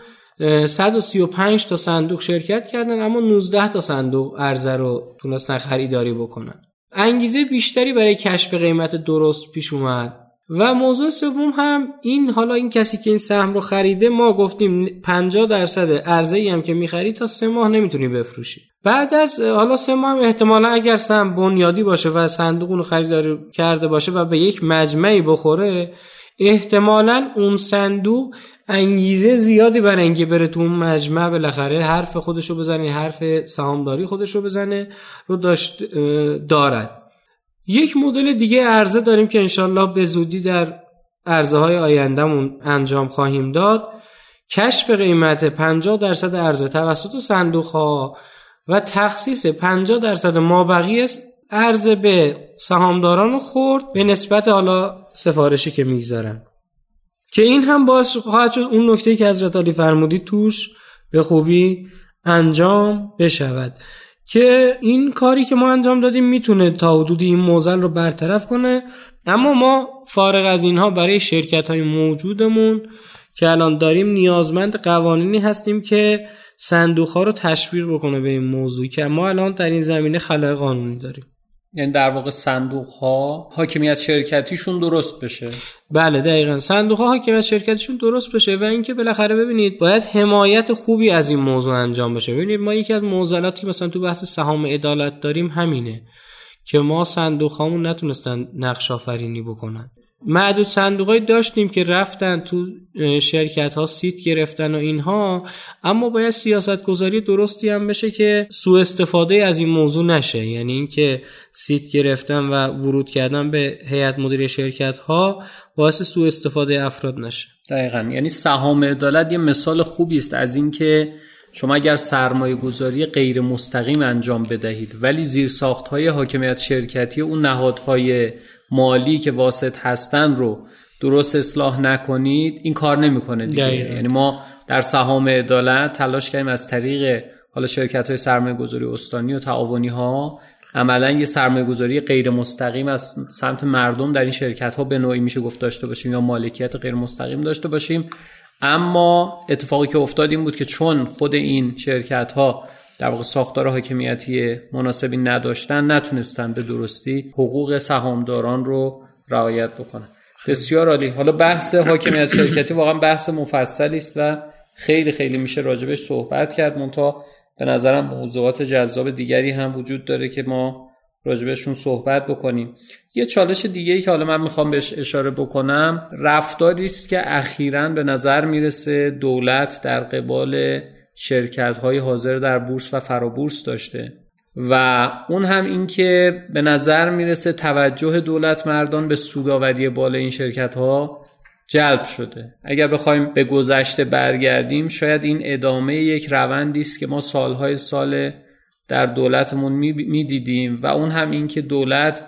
135 تا صندوق شرکت کردن اما 19 تا صندوق ارزه رو تونستن خریداری بکنن. انگیزه بیشتری برای کشف قیمت درست پیش اومد. و موضوع سوم هم این حالا این کسی که این سهم رو خریده ما گفتیم 50 درصد ای هم که می‌خری تا سه ماه نمی‌تونی بفروشی. بعد از حالا سه ماه احتمالا اگر سهم بنیادی باشه و صندوق اون خریداری کرده باشه و به یک مجمعی بخوره احتمالا اون صندوق انگیزه زیادی برای اینکه بره تو اون مجمع بالاخره حرف خودش رو بزنه حرف سهامداری خودش رو بزنه رو داشت دارد. یک مدل دیگه ارزه داریم که انشالله به زودی در ارزه های آیندهمون انجام خواهیم داد. کشف قیمت 50 درصد ارزه توسط صندوق ها و تخصیص 50 درصد مابقی ارزه به سهامداران خورد به نسبت حالا سفارشی که می‌گذارن. که این هم باز خواهد شد اون نکته که حضرت علی فرمودی توش به خوبی انجام بشود. که این کاری که ما انجام دادیم می‌تونه تا حدودی این موزل رو برطرف کنه. اما ما فارغ از اینها برای شرکت های موجودمون که الان داریم نیازمند قوانینی هستیم که صندوق ها رو تشویق بکنه به این موضوع که ما الان در این زمینه خلق قانونی داریم. یعنی در واقع صندوق ها حاکمیت شرکتیشون درست بشه. بله دقیقا. صندوق ها حاکمیت شرکتیشون درست بشه و اینکه بالاخره ببینید باید حمایت خوبی از این موضوع انجام بشه. ببینید ما یکی از معضلاتی مثلا تو بحث سهام عدالت داریم همینه که ما صندوق هامون نتونستن نقش آفرینی بکنن. معدود صندوقایی داشتیم که رفتن تو شرکت ها seat گرفتن و اینها اما باید سیاست گذاری درستی هم بشه که سوء استفاده از این موضوع نشه. یعنی اینکه seat گرفتن و ورود کردن به هیئت مدیره شرکت ها باعث سوء استفاده افراد نشه. دقیقا. یعنی سهام عدالت یه مثال خوبی است از اینکه شما اگر سرمایه گذاری غیر مستقیم انجام بدهید ولی زیر ساخت های حاکمیت شرکتی اون نهادهای مالی که واسط هستن رو درست اصلاح نکنید این کار نمی‌کنه دیگه. یعنی ما در سهام عدالت تلاش کردیم از طریق حالا شرکت های سرمایه گذاری استانی و تعاونی ها عملا یه سرمایه گذاری غیر مستقیم از سمت مردم در این شرکت ها به نوعی میشه گفت داشته باشیم یا مالکیت غیر مستقیم داشته باشیم. اما اتفاقی که افتاد این بود که چون خود این شرکت ها در واقع ساختار حاکمیتی مناسبی نداشتن نتونستن به درستی حقوق سهامداران رو رعایت بکنن. بسیار عالی. حالا بحث حاکمیت شرکتی واقعا بحث مفصلی است و خیلی خیلی میشه راجبش صحبت کرد. مونتا به نظرم موضوعات جذاب دیگری هم وجود داره که ما راجبشون صحبت بکنیم. یه چالش دیگه ای که حالا من می‌خوام بهش اشاره بکنم رفتاری است که اخیرا به نظر می‌رسه دولت در قبال شرکت های حاضر در بورس و فرابورس داشته. و اون هم اینکه به نظر می‌رسه توجه دولت مردان به سوداوری بالا این شرکت ها جلب شده. اگر بخوایم به گذشته برگردیم شاید این ادامه یک روندی است که ما سالهای سال در دولتمون می‌دیدیم و اون هم اینکه دولت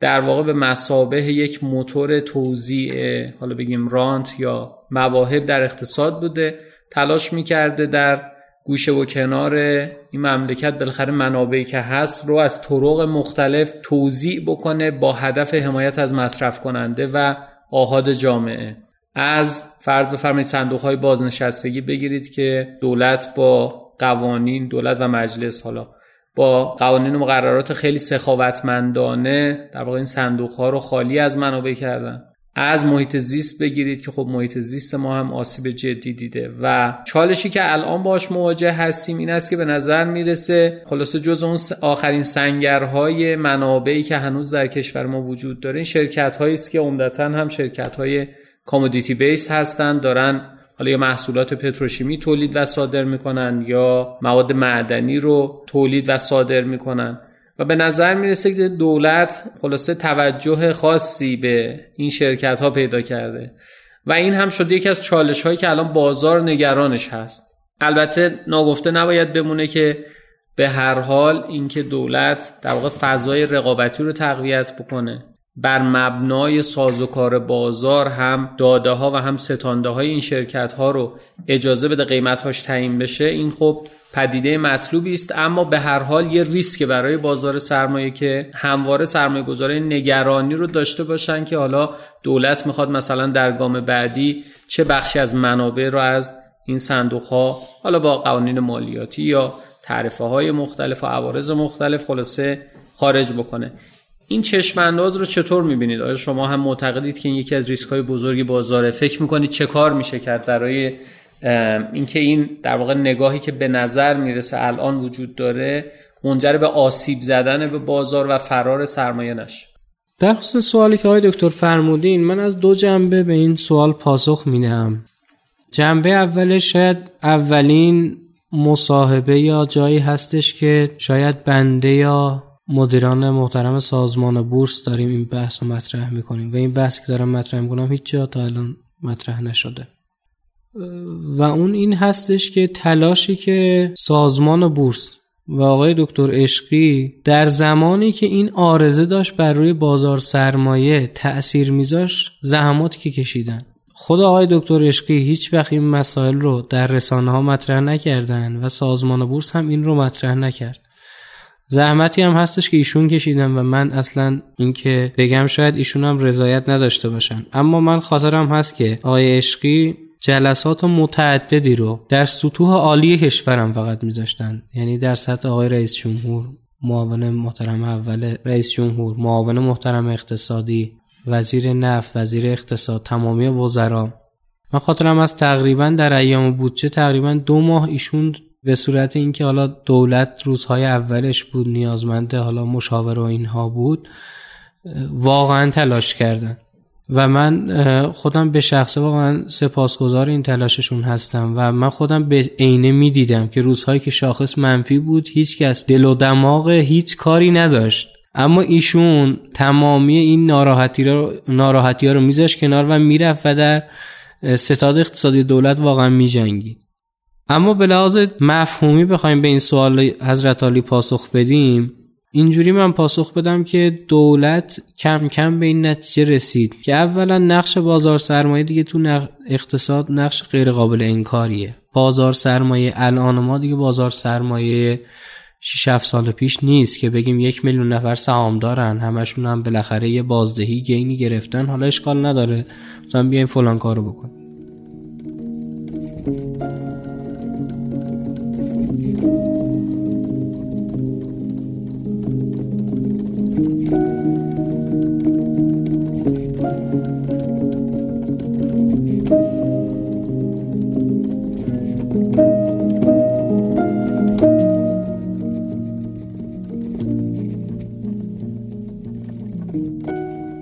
در واقع به مسابه یک موتور توزیع حالا بگیم رانت یا مواهب در اقتصاد بوده تلاش می‌کرده در گوشه و کنار این مملکت بالاخره منابعی که هست رو از طرق مختلف توضیع بکنه با هدف حمایت از مصرف کننده و آهاد جامعه. از فرض بفرمایید صندوق های بازنشستگی بگیرید که دولت با قوانین دولت و مجلس حالا با قوانین و مقررات خیلی سخاوتمندانه در واقع این صندوق ها رو خالی از منابع کردن. از محیط زیست بگیرید که خب محیط زیست ما هم آسیب جدی دیده. و چالشی که الان باش مواجه هستیم این است که به نظر می‌رسه خلاصه جز اون آخرین سنگرهای منابعی که هنوز در کشور ما وجود داره این شرکت هایی است که عمدتا هم شرکت های کامودیتی بیس هستن دارن حالا یا محصولات پتروشیمی تولید و صادر می‌کنن یا مواد معدنی رو تولید و صادر می‌کنن. و به نظر می‌رسه که دولت خلاصه توجه خاصی به این شرکت ها پیدا کرده و این هم شده یکی از چالش هایی که الان بازار نگرانش هست. البته ناگفته نباید بمونه که به هر حال اینکه دولت در واقع فضای رقابتی رو تقویت بکنه. بر مبنای سازوکار بازار هم داده ها و هم ستانده های این شرکت ها رو اجازه بده قیمت هاش تعیین بشه این خب پدیده مطلوبی است. اما به هر حال یه ریسک برای بازار سرمایه که همواره سرمایه گذاره نگرانی رو داشته باشن که حالا دولت می‌خواد مثلا در گام بعدی چه بخشی از منابع رو از این صندوق ها حالا با قوانین مالیاتی یا تعرفه های مختلف و عوارض مختلف خلاصه خارج بکنه. این چشم انداز رو چطور می‌بینید؟ آیا شما هم معتقدید که این یکی از ریسک های بزرگی بازاره فکر می‌کنید چه کار میشه کرد برای اینکه این در واقع نگاهی که به نظر می‌رسه الان وجود داره منجر به آسیب زدن به بازار و فرار سرمایه نشه؟ در خصوص سوالی که آقای دکتر فرمودین من از دو جنبه به این سوال پاسخ میدم جنبه اولش شاید اولین مصاحبه یا جایی هستش که شاید بنده یا مدیران محترم سازمان بورس داریم این بحث رو مطرح می‌کنیم و این بحث که دارم مطرح می‌کنم هیچ جا تا الان مطرح نشده. و اون این هستش که تلاشی که سازمان بورس و آقای دکتر عشقی در زمانی که این آرزه داشت بر روی بازار سرمایه تأثیر میذاشت زحماتی که کشیدن. خود آقای دکتر عشقی هیچ وقت این مسائل رو در رسانه ها مطرح نکردن و سازمان بورس هم این رو مطرح نکرد. زحمتی هم هستش که ایشون کشیدن و من اصلا اینکه بگم شاید ایشون هم رضایت نداشته باشن. اما من خاطرم هست که آقای عشقی جلسات متعددی رو در سطوح عالی کشورم فقط میذاشتن. یعنی در سطح آقای رئیس جمهور معاون محترم اول رئیس جمهور معاون محترم اقتصادی وزیر نفت وزیر اقتصاد تمامی وزرا. من خاطرم از تقریبا در ایام بودجه تقریبا دو ماه ایشون به صورت اینکه حالا دولت روزهای اولش بود نیازمنده حالا مشاور و اینها بود واقعا تلاش کردن. و من خودم به شخص واقعا سپاسگزار این تلاششون هستم و من خودم به عینه می‌دیدم که روزهایی که شاخص منفی بود هیچکس دل و دماغ هیچ کاری نداشت. اما ایشون تمامی این ناراحتی رو ناراحتی ها رو میذاشت کنار و می‌رفت و در ستاد اقتصادی دولت واقعا میجنگید. اما به لحاظ مفهومی بخوایم به این سوال حضرت علی پاسخ بدیم اینجوری من پاسخ بدم که دولت کم کم به این نتیجه رسید که اولا نقش بازار سرمایه دیگه تو اقتصاد نقش غیر قابل انکاریه. بازار سرمایه الان ما دیگه بازار سرمایه 6 7 سال پیش نیست که بگیم یک میلیون نفر سهام دارن همشون هم بالاخره یه بازدهی گینی گرفتن حالا اشکال نداره. مثلا بیایم فلان کارو بکن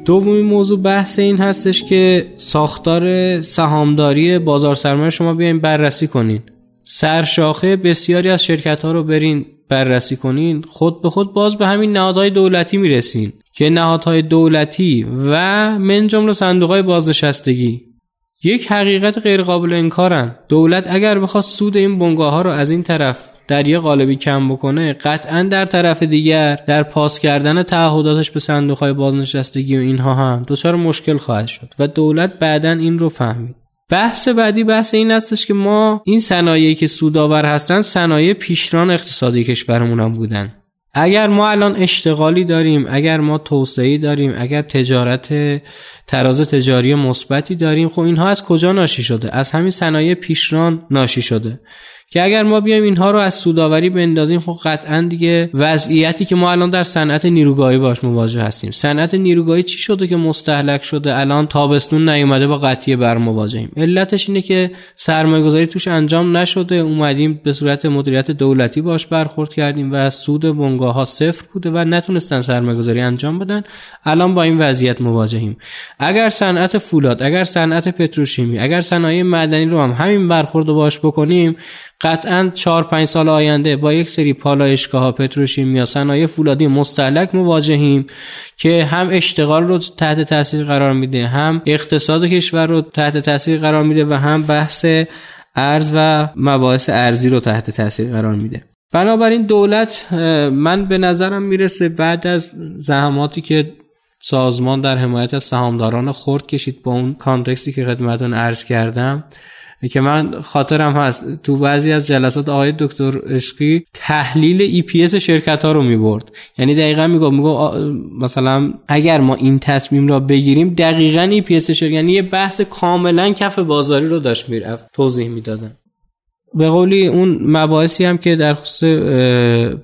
دومین موضوع بحث این هستش که ساختار سهامداری بازار سرمایه شما بیاین بررسی کنین. سرشاخه بسیاری از شرکت ها رو برین بررسی کنین. خود به خود باز به همین نهادهای دولتی می‌رسین که نهادهای دولتی و من جمله صندوق های بازنشستگی. یک حقیقت غیرقابل انکارن. دولت اگر بخواد سود این بنگاه ها رو از این طرف در یه قالبی کم بکنه قطعا در طرف دیگر در پاس کردن تعهداتش به صندوق های بازنشستگی و اینها هم دچار مشکل خواهد شد و دولت بعدا این رو فهمید. بحث بعدی بحث این هستش که ما این صنایعی که سودآور هستن صنایع پیشران اقتصادی کشورمون هم بودن. اگر ما الان اشتغالی داریم اگر ما توسعه داریم اگر تجارت تراز تجاری مثبتی داریم خب اینها از کجا ناشی شده؟ از همین صنایع پیشران ناشی شده. که اگر ما بیایم اینها رو از سوداوری بندازیم خب قطعا دیگه وضعیتی که ما الان در صنعت نیروگاهی باش مواجه هستیم. صنعت نیروگاهی چی شده که مستهلک شده؟ الان تابستون نیومده با قطعیه بر مواجهیم. علتش اینه که سرمایه گذاری توش انجام نشده. اومدیم به صورت مدیریت دولتی باش برخورد کردیم و سود بنگاه ها صفر بوده و نتونستن سرمایه گذاری انجام بدن. الان با این وضعیت مواجهیم. اگر صنعت فولاد اگر صنعت پتروشیمی اگر صنایع معدنی رو هم همین برخورد باش بکنیم قطعا 4 5 سال آینده با یک سری پالایشگاه ها پتروشیمیا صنایع فولادی مستهلک مواجهیم که هم اشتغال رو تحت تاثیر قرار میده هم اقتصاد کشور رو تحت تاثیر قرار میده و هم بحث ارز و مباحث ارزی رو تحت تاثیر قرار میده. بنابراین دولت من به نظرم می‌رسه بعد از زحماتی که سازمان در حمایت از سهامداران خرد کشید با اون context ی که خدمتون عرض کردم که من خاطرم هست. تو بعضی از جلسات آقای دکتر عشقی تحلیل EPS شرکت ها رو می برد یعنی دقیقا میگو میگو مثلا اگر ما این تصمیم را بگیریم دقیقا EPS شرکت یعنی یه بحث کاملا کف بازاری رو داشت می‌رفت توضیح می‌دادن. به قولی اون مباحثی هم که در خصوص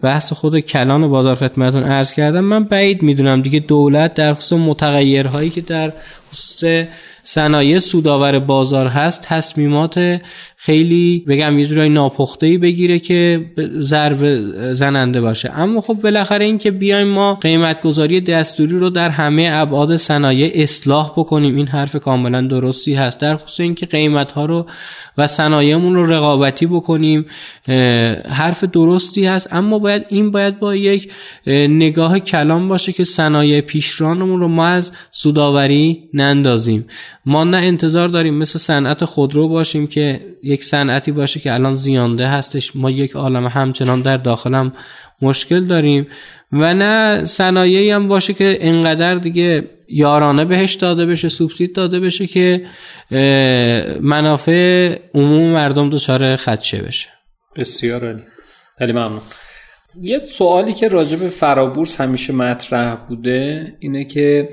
بحث خود کلان بازار خدمتون عرض کردم من بعید می‌دونم دیگه دولت در خصوص متغیرهایی که در خصوص صنایع سودآور بازار هست تصمیمات خیلی بگم یه جورایی ناپخته ای بگیره که ضرب زننده باشه. اما خب بالاخره این که بیایم ما قیمت گذاری دستوری رو در همه ابعاد صنایع اصلاح بکنیم این حرف کاملا درستی هست. در خصوص اینکه قیمت ها رو و صنایعمون رو رقابتی بکنیم حرف درستی هست. اما باید این باید با یک نگاه کلام باشه که صنایع پیشرانمون رو ما از سوداوری نندازیم. ما نه انتظار داریم مثل صنعت خودرو باشیم که یک صنعتی باشه که الان زیانده هستش. ما یک عالم همچنان در داخلم مشکل داریم. و نه صنایعی هم باشه که انقدر دیگه یارانه بهش داده بشه سوبسید داده بشه که منافع عموم مردم دچار خدشه بشه. بسیار عالی. خیلی ممنون. یه سوالی که راجع به فرابورس همیشه مطرح بوده اینه که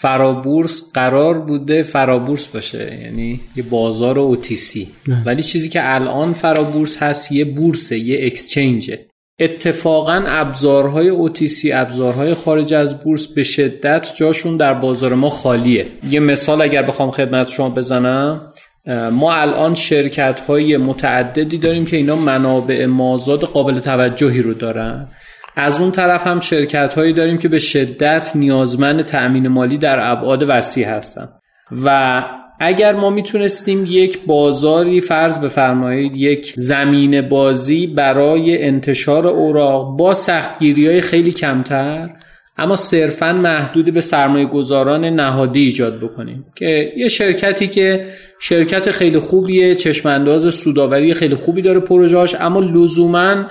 فرابورس قرار بوده فرابورس باشه یعنی یه بازار اوتیسی ولی چیزی که الان فرابورس هست یه بورسه یه اکسچنجه اتفاقا ابزارهای اوتیسی ابزارهای خارج از بورس به شدت جاشون در بازار ما خالیه. یه مثال اگر بخوام خدمت شما بزنم ما الان شرکت های متعددی داریم که اینا منابع مازاد قابل توجهی رو دارن. از اون طرف هم شرکت هایی داریم که به شدت نیازمند تأمین مالی در ابعاد وسیع هستن. و اگر ما می‌تونستیم یک بازاری فرض بفرمایید یک زمین بازی برای انتشار اوراق با سختگیری های خیلی کمتر اما صرفا محدود به سرمایه گذاران نهادی ایجاد بکنیم. که یه شرکتی که شرکت خیلی خوبیه چشمانداز سوداوری خیلی خوبی داره پروژهاش اما لزوما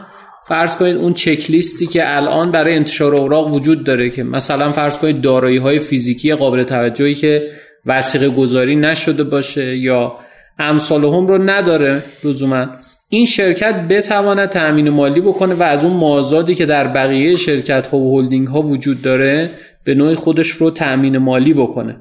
فرض کنید اون چک لیستی که الان برای انتشار اوراق وجود داره که مثلا فرض کنید دارایی های فیزیکی قابل توجهی که وسیقه گذاری نشده باشه یا امثال هم رو نداره لزوما این شرکت بتواند تأمین مالی بکنه و از اون مازادی که در بقیه شرکت ها و هلدینگ ها وجود داره به نوعی خودش رو تأمین مالی بکنه.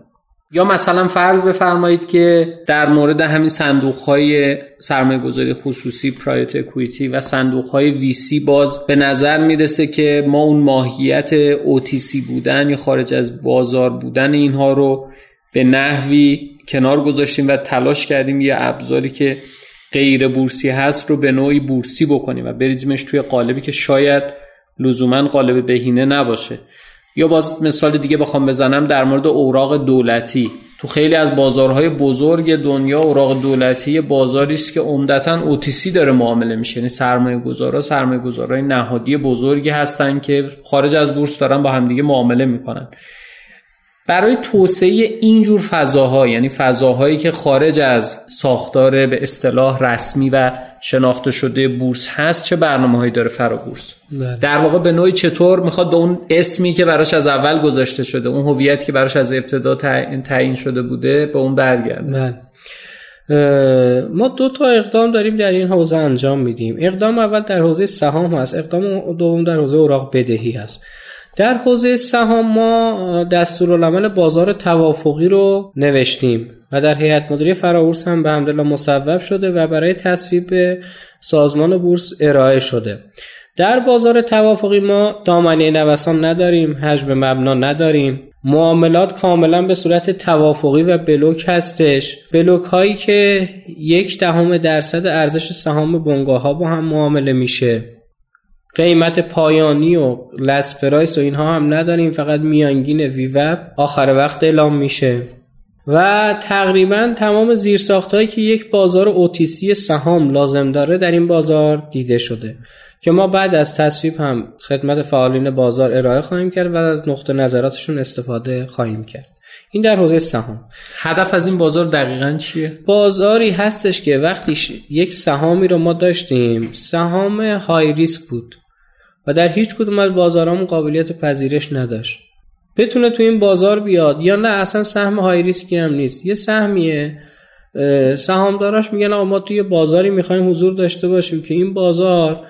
یا مثلا فرض بفرمایید که در مورد همین صندوق های سرمایه گذاری خصوصی پرایت اکویتی و صندوق های ویسی باز به نظر می‌رسه که ما اون ماهیت اوتیسی بودن یا خارج از بازار بودن اینها رو به نحوی کنار گذاشتیم و تلاش کردیم یه ابزاری که غیر بورسی هست رو به نوعی بورسی بکنیم و بریزیمش توی قالبی که شاید لزوما قالب بهینه نباشه. یا باز مثال دیگه بخوام بزنم در مورد اوراق دولتی. تو خیلی از بازارهای بزرگ دنیا اوراق دولتی بازاری است که عمدتا اوتیسی داره معامله میشه. یعنی سرمایه گذارا سرمایه گذارای نهادی بزرگی هستن که خارج از بورس دارن با همدیگه معامله می‌کنن. برای توسعه اینجور فضاها یعنی فضاهایی که خارج از ساختار به اصطلاح رسمی و شناخته شده بورس هست چه برنامه هایی داره فرا بورس؟ بله. در واقع به نوعی چطور می‌خواد به اون اسمی که براش از اول گذاشته شده اون هویتی که براش از ابتدا تعیین شده بوده به اون برگرده؟ بله. ما دو تا اقدام داریم در این حوزه انجام میدیم. اقدام اول در حوزه سهام هست. اقدام دوم در حوزه اوراق بدهی هست. در حوزه سهام ما دستورالعمل بازار توافقی رو نوشتیم و در هیئت مدیره فراورس هم به همدلله مصوب شده و برای تصویب سازمان بورس ارائه شده. در بازار توافقی ما دامنه نوسان نداریم حجم مبنا نداریم. معاملات کاملا به صورت توافقی و بلوک هستش. بلوک هایی که یک دهم درصد ارزش سهام بنگاه ها با هم معامله میشه. قیمت پایانی و لس پرایس و اینها هم نداریم فقط میانگین ویوب آخر وقت اعلام میشه. و تقریبا تمام زیرساختهایی که یک بازار اوتیسی سهام لازم داره در این بازار دیده شده. که ما بعد از تصویب هم خدمت فعالین بازار ارائه خواهیم کرد و از نقطه نظراتشون استفاده خواهیم کرد. این در حوزه سهام. هدف از این بازار دقیقا چیه؟ بازاری هستش که وقتی یک سهامی رو ما داشتیم سهام های ریسک بود. و در هیچ کدوم از بازارامون قابلیت پذیرش نداشت. بتونه تو این بازار بیاد یا نه اصلا سهم های ریسکی هم نیست. یه سهمیه سهامداراش میگن آقا ما توی بازاری می‌خوایم حضور داشته باشیم که این بازار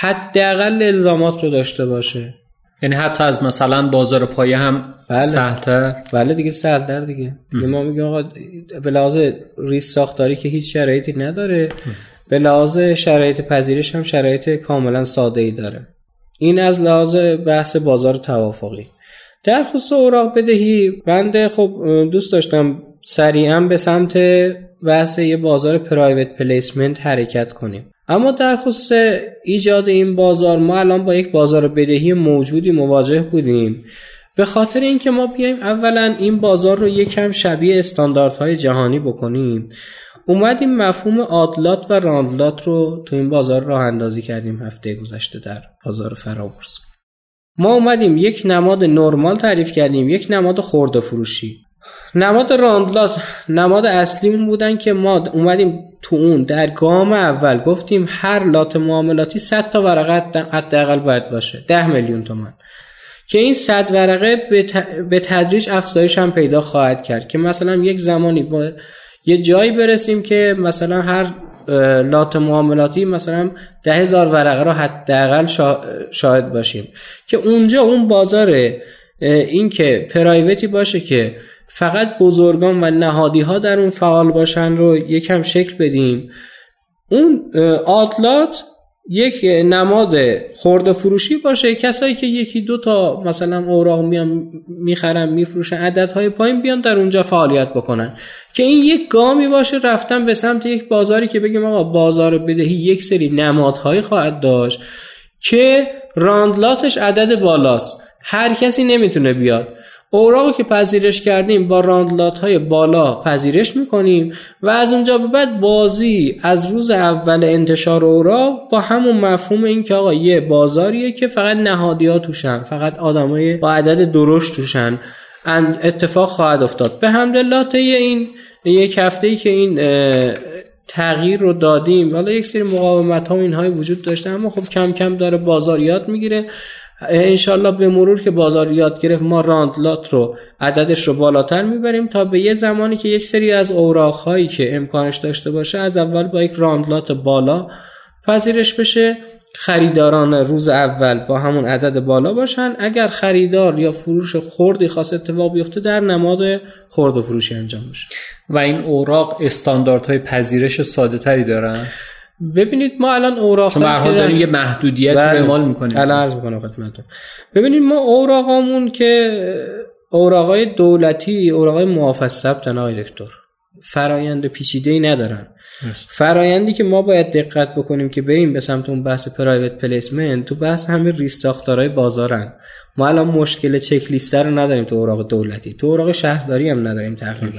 حداقل الزامات رو داشته باشه. یعنی حتی از مثلا بازار پایه هم بله. سهلتر؟ بله دیگه سهلتر دیگه. دیگه ما میگیم آقا به لحاظ ریس ساختاری که هیچ شرایطی نداره. به لحاظ شرایط پذیرش هم شرایط کاملا ساده ای داره. این از لحاظ بحث بازار توافقی. در خصوص اوراق بدهی بنده خب دوست داشتم سریعا به سمت بحث یه بازار پرایوت پلیسمنت حرکت کنیم. اما در خصوص ایجاد این بازار ما الان با یک بازار بدهی موجودی مواجه بودیم. به خاطر اینکه ما بیایم اولا این بازار رو یکم شبیه استانداردهای جهانی بکنیم. اومدیم مفهوم آدلات و راندلات رو تو این بازار راه اندازی کردیم هفته گذشته در بازار فرابورس ما اومدیم یک نماد نرمال تعریف کردیم یک نماد خورده فروشی. نماد راندلات نماد اصلیمون بودن که ما اومدیم تو اون در گام اول گفتیم هر لات معاملاتی 100 تا ورقه حداقل باید باشه 10 میلیون تومن که این 100 ورقه به تدریج افزایش هم پیدا خواهد کرد که مثلا یک زمانی یه جایی برسیم که مثلا هر لات معاملاتی مثلا ده هزار ورقه رو حداقل شاهد باشیم. که اونجا اون بازار این که پرایوتی باشه که فقط بزرگان و نهادی ها در اون فعال باشن رو یکم شکل بدیم. اون آتلات یک نماد خورده فروشی باشه. کسایی که یکی دو تا مثلا اوراق میان می‌خرن میفروشن عددهای پایین بیان در اونجا فعالیت بکنن. که این یک گامی باشه رفتن به سمت یک بازاری که بگیم آقا بازار بدهی یک سری نمادهایی خواهد داشت که راندلاتش عدد بالاست. هر کسی نمی‌تونه بیاد. اوراقی که پذیرش کردیم با راندلات های بالا پذیرش می‌کنیم و از اونجا به بعد بازی از روز اول انتشار اوراق با همون مفهوم این که آقا یه بازاریه که فقط نهادی ها توشن فقط آدمای با عدد درشت توشن. اتفاق خواهد افتاد. به همدلله این یک هفته ای که این تغییر رو دادیم حالا یک سری مقاومت ها اینهای وجود داشته اما خب کم کم داره بازار یاد می‌گیره. انشالله به مرور که بازار یاد گرفت ما راندلات رو عددش رو بالاتر می‌بریم تا به یه زمانی که یک سری از اوراق هایی که امکانش داشته باشه از اول با یک راندلات بالا پذیرش بشه. خریداران روز اول با همون عدد بالا باشن. اگر خریدار یا فروش خوردی خاص اتفاق بیفته در نماد خورد و فروشی انجام بشه و این اوراق استانداردهای پذیرش ساده تری دارن؟ ببینید ما الان اوراق چون حال داریم یه محدودیت بله. رو اعمال می‌کنیم. الان عرض می‌کنم خدمتتون. ببینید ما اوراقامون که اوراقای دولتی اوراقای معافظ ثبت آقای دکتر فرایند پیچیده ای ندارن فرایندی که ما باید دقت بکنیم که بریم به سمت اون بحث private placement تو بحث همه ریزساختارهای بازارن. ما الان مشکل چک لیست رو نداریم تو اوراق دولتی. تو اوراق شهرداری هم نداریم تقریبا.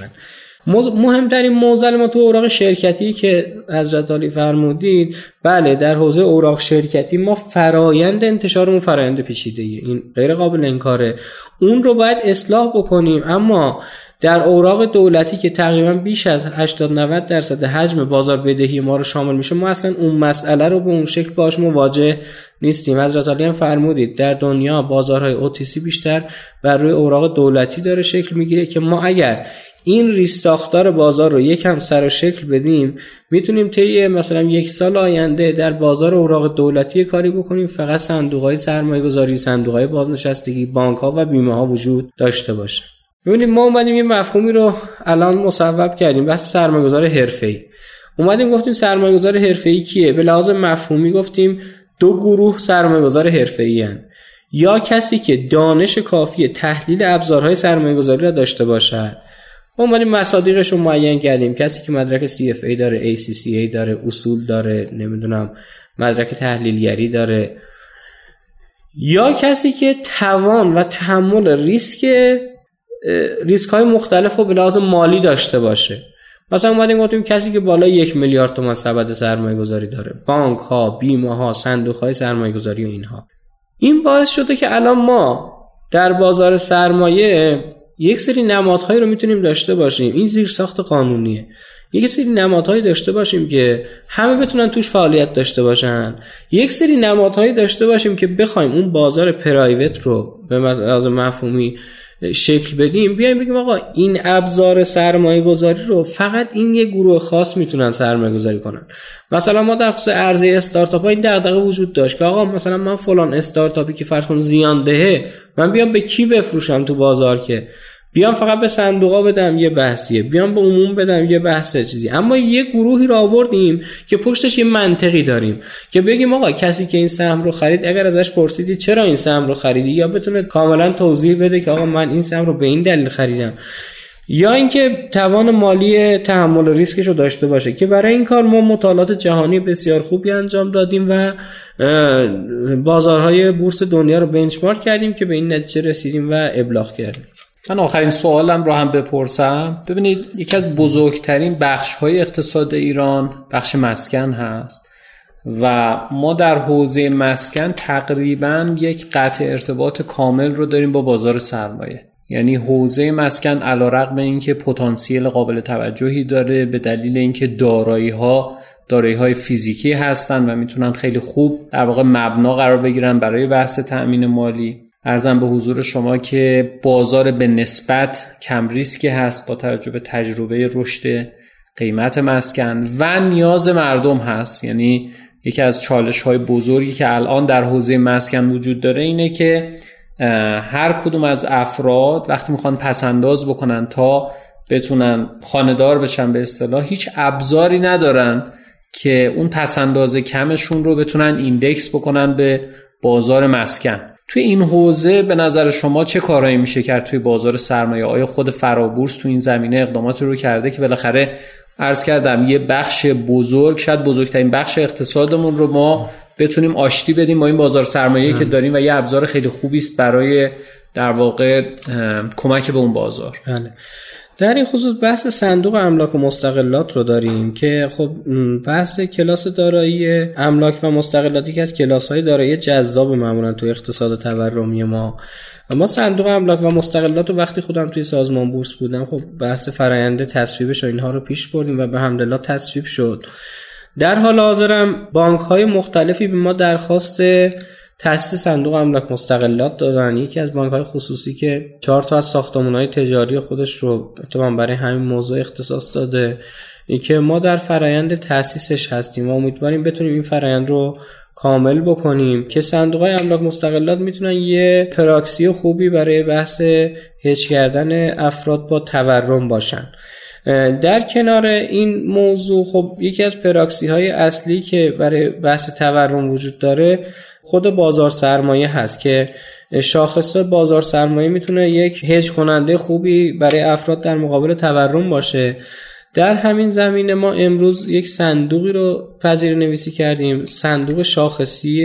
مهمترین معضل ما تو اوراق شرکتی که حضرتعالی فرمودید بله در حوزه اوراق شرکتی ما فرایند انتشارمون فرایند پیچیده این غیر قابل انکاره. اون رو باید اصلاح بکنیم اما در اوراق دولتی که تقریبا بیش از 80 90 درصد حجم بازار بدهی ما رو شامل میشه ما اصلا اون مسئله رو به اون شکل باش مواجه نیستیم. حضرت علی هم فرمودید در دنیا بازارهای اوتیسی بیشتر بر روی اوراق دولتی داره شکل می‌گیره که ما اگر این ریستاختار بازار رو یکم سر و شکل بدیم می‌تونیم طی مثلا یک سال آینده در بازار اوراق دولتی کاری بکنیم. فقط صندوق های سرمایه گذاری صندوق های بازنشستگی بانک ها و بیمه ها وجود داشته باشه. ببینید ما اومدیم یه مفهومی رو الان مصوب کردیم بحث سرمایه گذار حرفه‌ای. اومدیم گفتیم سرمایه گذار حرفه‌ای کیه؟ به لحاظ مفهومی گفتیم دو گروه سرمایه گذار حرفه‌ای یا کسی که دانش کافی تحلیل ابزارهای سرمایه گذاری را داشته باشد اومدیم مصادیقش رو معین کردیم. کسی که مدرک CFA داره ACCA داره اصول داره نمی‌دونم مدرک تحلیلگری داره. یا کسی که توان و تحمل ریسک ریسک های مختلف رو به مالی داشته باشه. مثلا اومدیم گفتیم کسی که بالا یک میلیارد تومان سبد سرمایه گذاری داره. بانک ها بیمه ها صندوق های سرمایه گذاری و اینها. این باعث شده که الان ما در بازار سرمایه یک سری نمادهایی رو می‌تونیم داشته باشیم. این زیر ساخت قانونیه. یک سری نمادهایی داشته باشیم که همه بتونن توش فعالیت داشته باشن. یک سری نمادهایی داشته باشیم که بخوایم اون بازار پرایوت رو به مفهومی شکل بدیم بیایم بگیم آقا این ابزار سرمایه گذاری رو فقط این یه گروه خاص می‌تونن سرمایه گذاری کنن. مثلا ما در خصوص عرضه استارتاپ ها این دغدغه وجود داشت که آقا مثلا من فلان استارتاپی که فرض کن زیان دهه من بیام به کی بفروشم تو بازار که؟ بیام فقط به صندوقا بدم یه بحثیه بیام به عموم بدم یه بحث چیزی. اما یه گروهی رو آوردیم که پشتش یه منطقی داریم که بگیم آقا کسی که این سهم رو خرید اگر ازش پرسیدی چرا این سهم رو خریدی یا بتونه کاملا توضیح بده که آقا من این سهم رو به این دلیل خریدم. یا اینکه توان مالی تحمل ریسکش رو داشته باشه که برای این کار ما مطالعات جهانی بسیار خوبی انجام دادیم و بازارهای بورس دنیا رو بنچمارک کردیم که به این نتیجه رسیدیم و ابلاغ کردیم. من آخرین سوالم رو هم بپرسم. ببینید یکی از بزرگترین بخش های اقتصاد ایران بخش مسکن هست و ما در حوزه مسکن تقریبا یک قطع ارتباط کامل رو داریم با بازار سرمایه. یعنی حوزه مسکن علا رقم اینکه پتانسیل قابل توجهی داره به دلیل اینکه دارایی ها دارایی های فیزیکی هستن و می‌تونن خیلی خوب در واقع مبنا قرار بگیرن برای بحث تأمین مالی. ارزم به حضور شما که بازار به نسبت کم ریسکی هست با توجه به تجربه رشد قیمت مسکن و نیاز مردم هست. یعنی یکی از چالش های بزرگی که الان در حوزه مسکن وجود داره اینه که هر کدوم از افراد وقتی می‌خوان پسنداز بکنن تا بتونن خاندار بشن به اصطلاح هیچ ابزاری ندارن که اون پسنداز کمشون رو بتونن ایندکس بکنن به بازار مسکن. توی این حوزه به نظر شما چه کارهایی میشه کرد توی بازار سرمایه؟ آیا خود فرابورس تو این زمینه اقداماتی رو کرده که بالاخره عرض کردم یه بخش بزرگ شاید بزرگترین بخش اقتصادمون رو ما بتونیم آشتی بدیم با این بازار سرمایه که داریم و یه ابزار خیلی خوبی است برای در واقع کمک به اون بازار. بله. در این خصوص بحث صندوق املاک و مستقلات رو داریم که خب بحث کلاس دارایی املاک و مستقلاتی که از کلاس های دارایی جذاب معمولا تو اقتصاد تورمی ما. ما صندوق املاک و مستقلات رو وقتی خودم توی سازمان بورس بودم خب بحث فرآیند تصویبش و اینها رو پیش بردیم و به حمدالله تصویب شد. در حال حاضرم بانک های مختلفی به ما درخواست تاسیس صندوق املاک مستقلات دادن یکی از بانک های خصوصی که چهار تا از ساختمون های تجاری خودش رو اتفاقا برای همین موضوع اختصاص داده که ما در فرایند تاسیسش هستیم و امیدواریم بتونیم این فرایند رو کامل بکنیم که صندوق های املاک مستقلات می‌تونن یه پراکسی خوبی برای بحث هج کردن افراد با تورم باشن. در کنار این موضوع خب یکی از پراکسی های اصلی که برای بحث تورم وجود داره خود بازار سرمایه هست که شاخص بازار سرمایه می‌تونه یک هج کننده خوبی برای افراد در مقابل تورم باشه. در همین زمینه ما امروز یک صندوقی رو پذیر نویسی کردیم صندوق شاخصی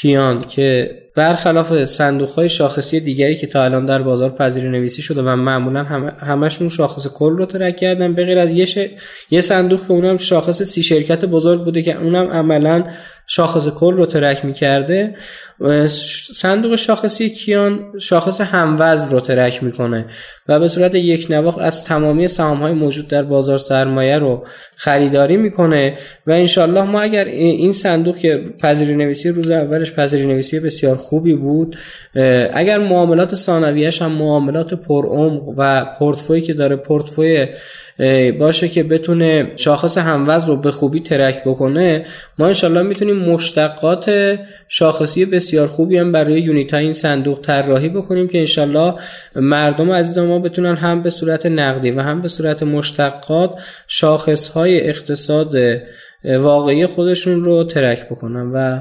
کیان که برخلاف صندوق های شاخصی دیگری که تا الان در بازار پذیر نویسی شده و معمولا همشون شاخص کل رو ترک کردن به از یه, یه صندوق که اونم شاخص سی شرکت بزرگ بوده که اونم عملا شاخص کل رو ترک می‌کرده صندوق شاخصی کیان شاخص هموزن رو ترک می‌کنه و به صورت یک نواخت از تمامی سهام های موجود در بازار سرمایه رو خریداری می‌کنه و انشالله ما اگر این صندوق که پذیری نویسی روز اولش پذیری نویسی بسیار خوبی بود اگر معاملات ثانویه‌اش هم معاملات پرعمق و پورتفوی که داره پورتفوی باشه که بتونه شاخص هموز رو به خوبی ترک بکنه ما انشالله می‌تونیم مشتقات شاخصی بسیار خوبی هم برای یونیت این صندوق طراحی بکنیم که انشالله مردم عزیز ما بتونن هم به صورت نقدی و هم به صورت مشتقات شاخص های اقتصاد واقعی خودشون رو ترک بکنن و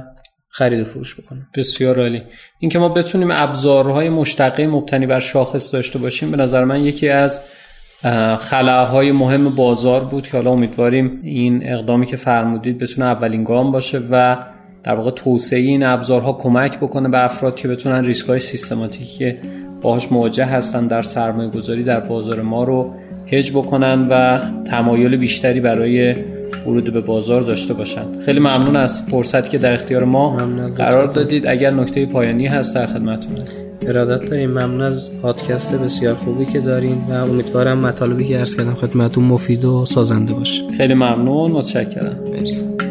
خرید و فروش بکنن. بسیار عالی. اینکه ما بتونیم ابزارهای مشتقه مبتنی بر شاخص داشته باشیم به نظر من یکی از خلاهای مهم بازار بود که حالا امیدواریم این اقدامی که فرمودید بتونه اولین گام باشه و در واقع توسعه این ابزارها کمک بکنه به افراد که بتونن ریسک های سیستماتیکی باهاش مواجه هستن در سرمایه گذاری در بازار ما رو هج بکنن و تمایل بیشتری برای ورود به بازار داشته باشن. خیلی ممنون از فرصتی که در اختیار ما قرار دادید. اگر نکته پایانی هست در خدمتتون است. ارادت داریم. ممنون از پادکست بسیار خوبی که دارین و امیدوارم مطالبی که عرض کردم خدمتتون مفید و سازنده باشه. خیلی ممنون. متشکرم. مرسی.